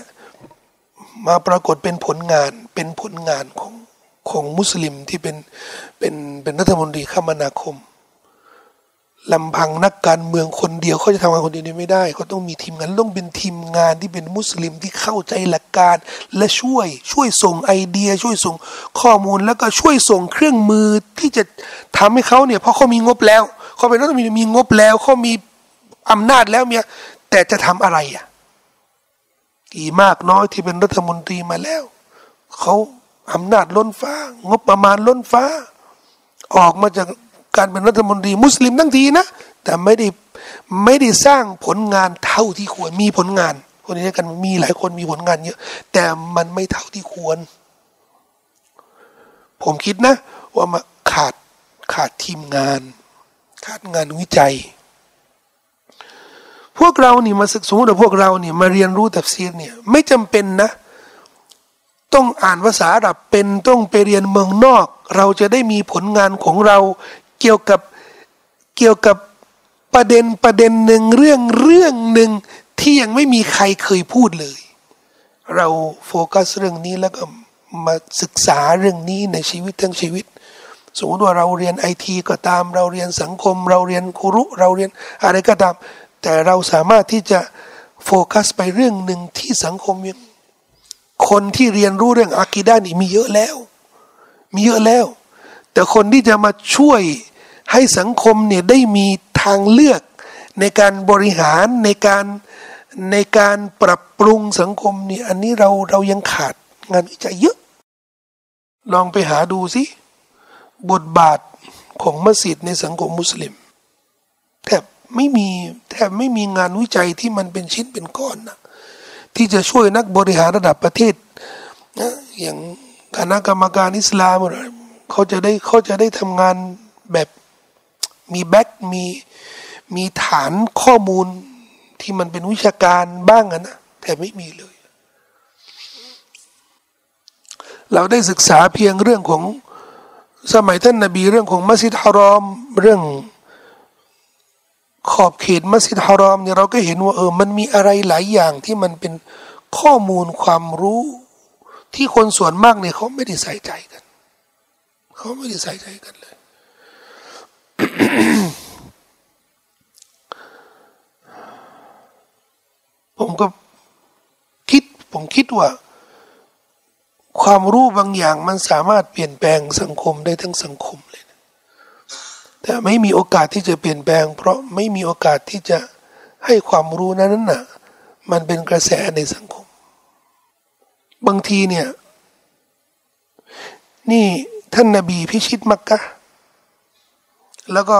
มาปรากฏเป็นผลงานเป็นผลงานของของมุสลิมที่เป็นเป็นเป็นรัฐมนตรีคมนาคมลำพังนักการเมืองคนเดียวเขาจะทำงานคนเดียวไม่ได้เขาต้องมีทีมงานต้องเป็นทีมงานที่เป็นมุสลิมที่เข้าใจหลักการ และช่วยช่วยส่งไอเดีย ช่วยส่งข้อมูลแล้วก็ช่วยส่งเครื่องมือที่จะทำให้เขาเนี่ยเพราะเขามีงบแล้วเขาเป็นรัฐมนตรีมีงบแล้วเขามี อำนาจแล้วเมียแต่จะทำอะไรอะกี่มากน้อยที่เป็นรัฐมนตรีมาแล้วเขาอำนาจล้นฟ้า งบประมาณล้นฟ้า ออกมาจากการเป็นรัฐมนตรีมุสลิมทั้งทีนะ แต่ไม่ได้ไม่ได้สร้างผลงานเท่าที่ควรมีผลงาน คนนี้กันมีหลายคนมีผลงานเยอะ แต่มันไม่เท่าที่ควร ผมคิดนะ ว่ามาขาดขาดทีมงาน ขาดงานวิจัย พวกเรานี่มาศึกสมมติว่าพวกเราเนี่ยมาเรียนรู้ตัฟซีรเนี่ยไม่จำเป็นนะ ต้องอ่านภาษาอาหรับเป็นต้องไปเรียนเมืองนอก เราจะได้มีผลงานของเราเกี่ยวกับเกี่ยวกับประเด็นประเด็นหนึ่งเรื่องเรื่องหนึ่งที่ยังไม่มีใครเคยพูดเลย เราโฟกัสเรื่องนี้แล้วก็มาศึกษาเรื่องนี้ในชีวิตทั้งชีวิต สมมติว่าเราเรียนไอทีก็ตาม เราเรียนสังคม เราเรียนครุเราเรียนอะไรก็ตาม แต่เราสามารถที่จะโฟกัสไปเรื่องหนึ่งที่สังคมยังคนที่เรียนรู้เรื่องอากีดานี่มีเยอะแล้ว มีเยอะแล้ว แต่คนที่จะมาช่วยให้สังคมเนี่ยได้มีทางเลือกในการบริหารในการในการปรับปรุงสังคมเนี่ยอันนี้เราเรายังขาดงานวิจัยเยอะ ลองไปหาดูสิบทบาทของมัสยิดในสังคมมุสลิมแทบ ไม่มีแทบไม่มีงานวิจัยที่มันเป็นชิ้นเป็นก้อนนะที่จะช่วยนักบริหารระดับประเทศนะอย่างคณะกรรมการอิสลามเขาจะได้เขาจะได้ทำงานแบบมีแบ็กมีมีฐานข้อมูลที่มันเป็นวิชาการบ้างนะแต่ไม่มีเลย เราได้ศึกษาเพียงเรื่องของสมัยท่านนาบีเรื่องของมัสยิดฮารอมเรื่อง ขอบเขตมัสยิดฮารอมเนี่ยเราก็เห็นว่าเออมันมีอะไรหลายอย่างที่มันเป็นข้อมูลความรู้ที่คนส่วนมากเนี่ยเขาไม่ได้ใส่ใจกัน เขาไม่ได้ใส่ใจกันเลย ผมก็คิดผมคิดว่า ความรู้บางอย่างมันสามารถเปลี่ยนแปลงสังคมได้ทั้งสังคมเลย แต่ไม่มีโอกาสที่จะเปลี่ยนแปลง เพราะไม่มีโอกาสที่จะให้ความรู้นั้นน่ะ มันเป็นกระแสในสังคม บางทีเนี่ย นี่ท่านนาบีพิชิตมักกะ แล้วก็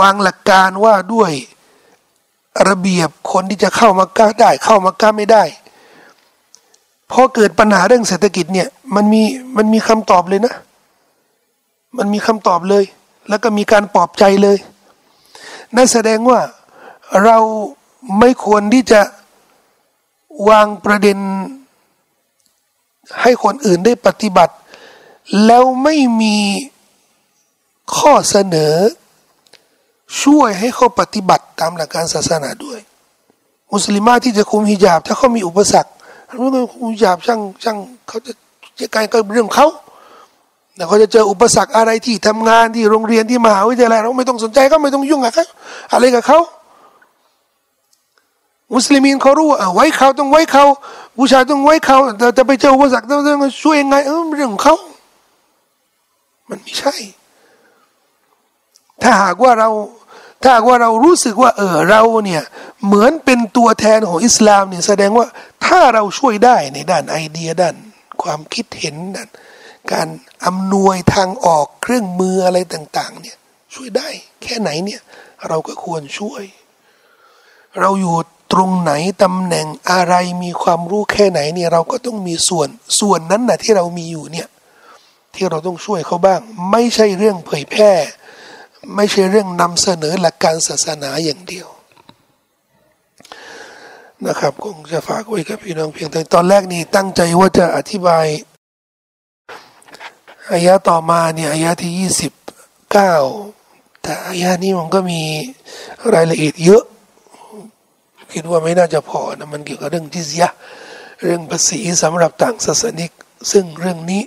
วางหลักการว่าด้วยระเบียบคนที่จะเข้ามักกะได้ เข้ามักกะไม่ได้พอเกิดปัญหาเรื่องเศรษฐกิจเนี่ย มันมีมันมีคำตอบเลยนะ มันมีคำตอบเลย แล้วก็มีการปลอบใจเลย นั่นแสดงว่าเราไม่ควรที่จะวางประเด็น ให้คนอื่นได้ปฏิบัติ แล้วไม่มีข้อเสนอ ช่วยให้เขาปฏิบัติตามหลักการศาสนาด้วย มุสลิมาที่จะคุมฮิญาบ ถ้าเขามีอุปสรรครู้ไหมคุมฮิญาบช่างช่างเขาจะจะการก็เรื่องเขา แต่เขาจะเจออุปสรรคอะไรที่ทำงานที่โรงเรียนที่มหาวิทยาลัยเราไม่ต้องสนใจเขาไม่ต้องยุ่งกับเขาอะไรกับเขามุสลิมีนเขารู้ว่าไว้เขาต้องไว้เขาผู้ชายต้องไว้เขาแต่จะไปเจออุปสรรคต้องช่วยยังไงเออเรื่องของเขามันไม่ใช่ ถ้าหากว่าเราถ้าหากว่าเรารู้สึกว่า เออเราเนี่ยเหมือนเป็นตัวแทนของอิสลามเนี่ยแสดงว่าถ้าเราช่วยได้ในด้านไอเดียด้าน ความคิดเห็นด้าน การอำนวยทางออกเครื่องมืออะไรต่าง ๆ เนี่ย ช่วยได้แค่ไหนเนี่ย เราก็ควรช่วย เราอยู่ตรงไหนตำแหน่งอะไรมีความรู้แค่ไหนเนี่ยเราก็ต้องมีส่วนส่วนนั้นนะที่เรามีอยู่เนี่ย ที่เราต้องช่วยเขาบ้าง ไม่ใช่เรื่องเผยแพร่ ไม่ใช่เรื่องนำเสนอหลักการศาสนาอย่างเดียวนะครับคงจะฝากไว้กับพี่น้องเพียงแต่ตอนแรกนี่ตั้งใจว่าจะอธิบาย อายะต่อมาเนี่ยอายะที่ยี่สิบเก้าแต่อายะนี้มันก็มีรายละเอียดเยอะ คิดว่าไม่น่าจะพอนะมันเกี่ยวกับเรื่องจิซยะเรื่องภาษีสำหรับต่างศาสนิก ซึ่งเรื่องนี้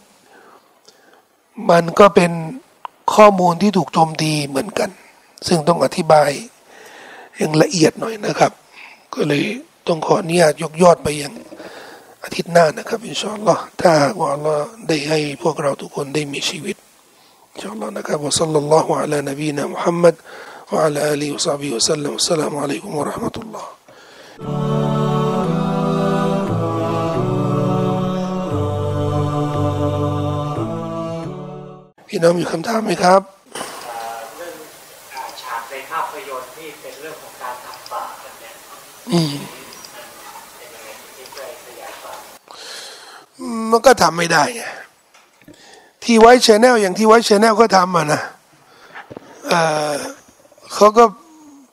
มันก็เป็นข้อมูลที่ถูกโจมตีเหมือนกัน ซึ่งต้องอธิบายอย่างละเอียดหน่อยนะครับ ก็เลยต้องขออนุญาตยกยอดไปอย่าง อาทิตย์หน้านะครับอินชาอัลลอฮ์ถ้าว่าอัลลอฮ์ได้ให้พวกเราทุกคนได้มีชีวิตอินชาอัลลอฮ์นะครับวะสัลลัลลอฮุอะลานบีนะมุฮัมมัดวะอะลาอาลีวะซาบิวะสัลลัมอัสสลามุอะลัยกุมวะเราะห์มะตุลลอฮ์ พี่น้องมีคำถามไหมครับ เรื่องฉากในภาพยนตร์ที่เป็นเรื่องของการทำบาปกันเนี่ย อืม มันก็ทำไม่ได้ ที่ไว้ชแนลอย่างที่ไว้ชแนลก็ทำอะนะเออเขาก็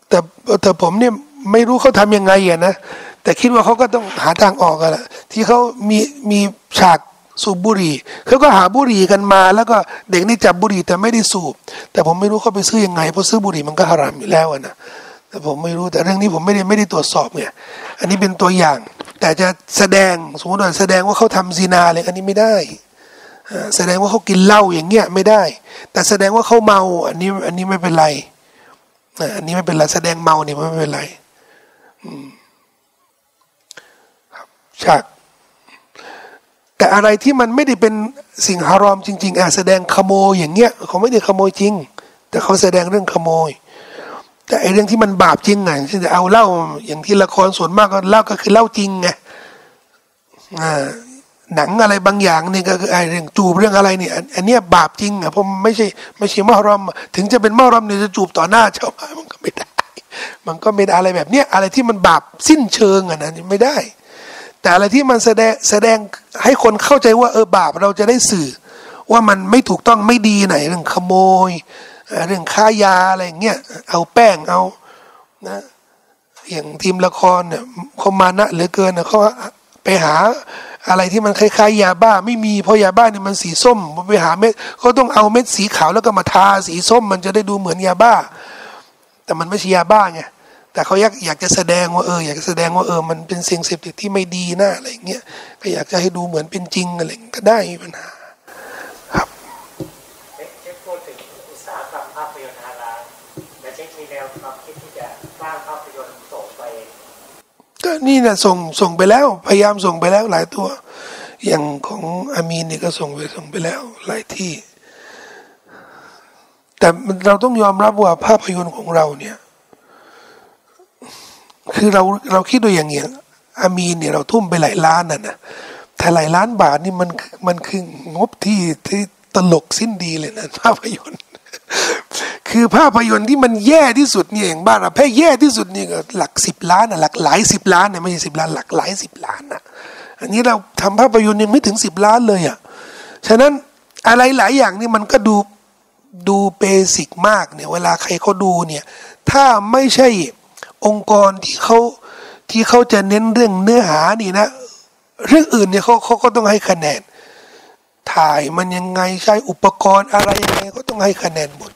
แต่แต่ผมเนี่ยไม่รู้เขาทำยังไงอะนะแต่คิดว่าเขาก็ต้องหาทางออกกันละที่เขามีมีฉากสูบบุหรี่เขาก็หาบุหรี่กันมา แล้วก็เด็กนี่จับบุหรี่แต่ไม่ได้สูบ แต่ผมไม่รู้เขาไปซื้อยังไงเพราะซื้อบุหรี่มันก็ฮารามอยู่แล้วอะนะแต่ผมไม่รู้แต่เรื่องนี้ผมไม่ได้ไม่ได้ตรวจสอบไงอันนี้เป็นตัวอย่าง แต่จะแสดงสมมติว่าแสดงว่าเขาทำซีนาเลยอันนี้ไม่ได้ แสดงว่าเขากินเหล้าอย่างเงี้ยไม่ได้ แต่แสดงว่าเขาเมา อันนี้อันนี้ไม่เป็นไรอันนี้ไม่เป็นไรแสดงเมาเนี่ยไม่เป็นไรอืมครับฉากแต่อะไรที่มันไม่ได้เป็นสิ่งฮารอมจริงๆอะแสดงขโมยอย่างเงี้ยเขาไม่ได้ขโมยจริง แต่เขาแสดงเรื่องขโมย แต่ไอเรื่องที่มันบาปจริงไงเช่นจะเอาเล้าอย่างที่ละครส่วนมากก็เล้าก็คือเล้าจริงไงอ่าหนังอะไรบางอย่างนี่ก็คือไอเรื่องจูบเรื่องอะไรเนี่ยอันนเนี้ยบาปจริงอะเพราะมันไม่ใช่ไม่ใช่มหรอม ถึงจะเป็นมหรอมเนี่ยจะจูบต่อหน้าชาวบ้านมันก็ไม่ได้ มันก็ไม่ได้อะไรแบบเนี้ยอะไรที่มันบาปสิ้นเชิงอะนะไม่ได้ แต่อะไรที่มันแสดงแสดงให้คนเข้าใจว่าเออบาปเราจะได้สื่อ ว่ามันไม่ถูกต้องไม่ดีไหนเรื่องขโมย เรื่องค้ายาอะไรเงี้ยเอาแป้งเอานะอย่างทีมละครเนี่ยเขามานะเหลือเกินนะเขาไปหาอะไรที่มันคล้ายๆยาบ้า ไม่มีเพราะยาบ้าเนี่ยมันสีส้มไปหาเม็ดเขาต้องเอาเม็ดสีขาวแล้วก็มาทาสีส้ม มันจะได้ดูเหมือนยาบ้า แต่มันไม่ใช่ยาบ้าไงแต่เขาอยากอยากจะแสดงว่าเอออยากจะแสดงว่าเออมันเป็นสิ่งเสพติดที่ไม่ดีนะอะไรเงี้ยก็อยากจะให้ดูเหมือนเป็นจริงอะไรก็ได้มีปัญหา ครับ เช็คเช็คพูดถึงอุตสาหกรรมภาพยนตร์ฮาลาลและเช็คมีแนวความคิดที่จะสร้างภาพยนตร์ส่งไป ก็นี่นะส่งส่งไปแล้ว พยายามส่งไปแล้วหลายตัว อย่างของอามีนนี่ก็ส่งไปส่งไปแล้ว หลายที่ แต่เราต้องยอมรับว่าภาพยนตร์ของเราเนี่ย คือเราเราคิดดูอย่างเงี้ยอามีนเนี่ยเราทุ่มไปหลายล้านน่ะนะแต่หลายล้านบาทนี่มันมันคืองบที่ที่ตลกสิ้นดีเลยนะภาพยนตร์ คือภาพยนตร์ที่มันแย่ที่สุดเนี่ยอย่างบ้านเราแพ้แย่ที่สุดนี่ก็หลักสิบล้านอะหลักหลายสิบล้านนะไม่ใช่สิบล้านหลักหลายสิบล้านนะอันนี้เราทำภาพยนตร์ยังไม่ถึงสิบล้านเลยอะฉะนั้นอะไรหลายอย่างนี่มันก็ดูดูเบสิกมากเนี่ยเวลาใครเขาดูเนี่ยถ้าไม่ใช่องค์กรที่เขาที่เขาจะเน้นเรื่องเนื้อหานี่นะ เรื่องอื่นเนี่ยเขาเขาก็ต้องให้คะแนน ถ่ายมันยังไงใช้อุปกรณ์อะไรยังไงก็ต้องให้คะแนนหมด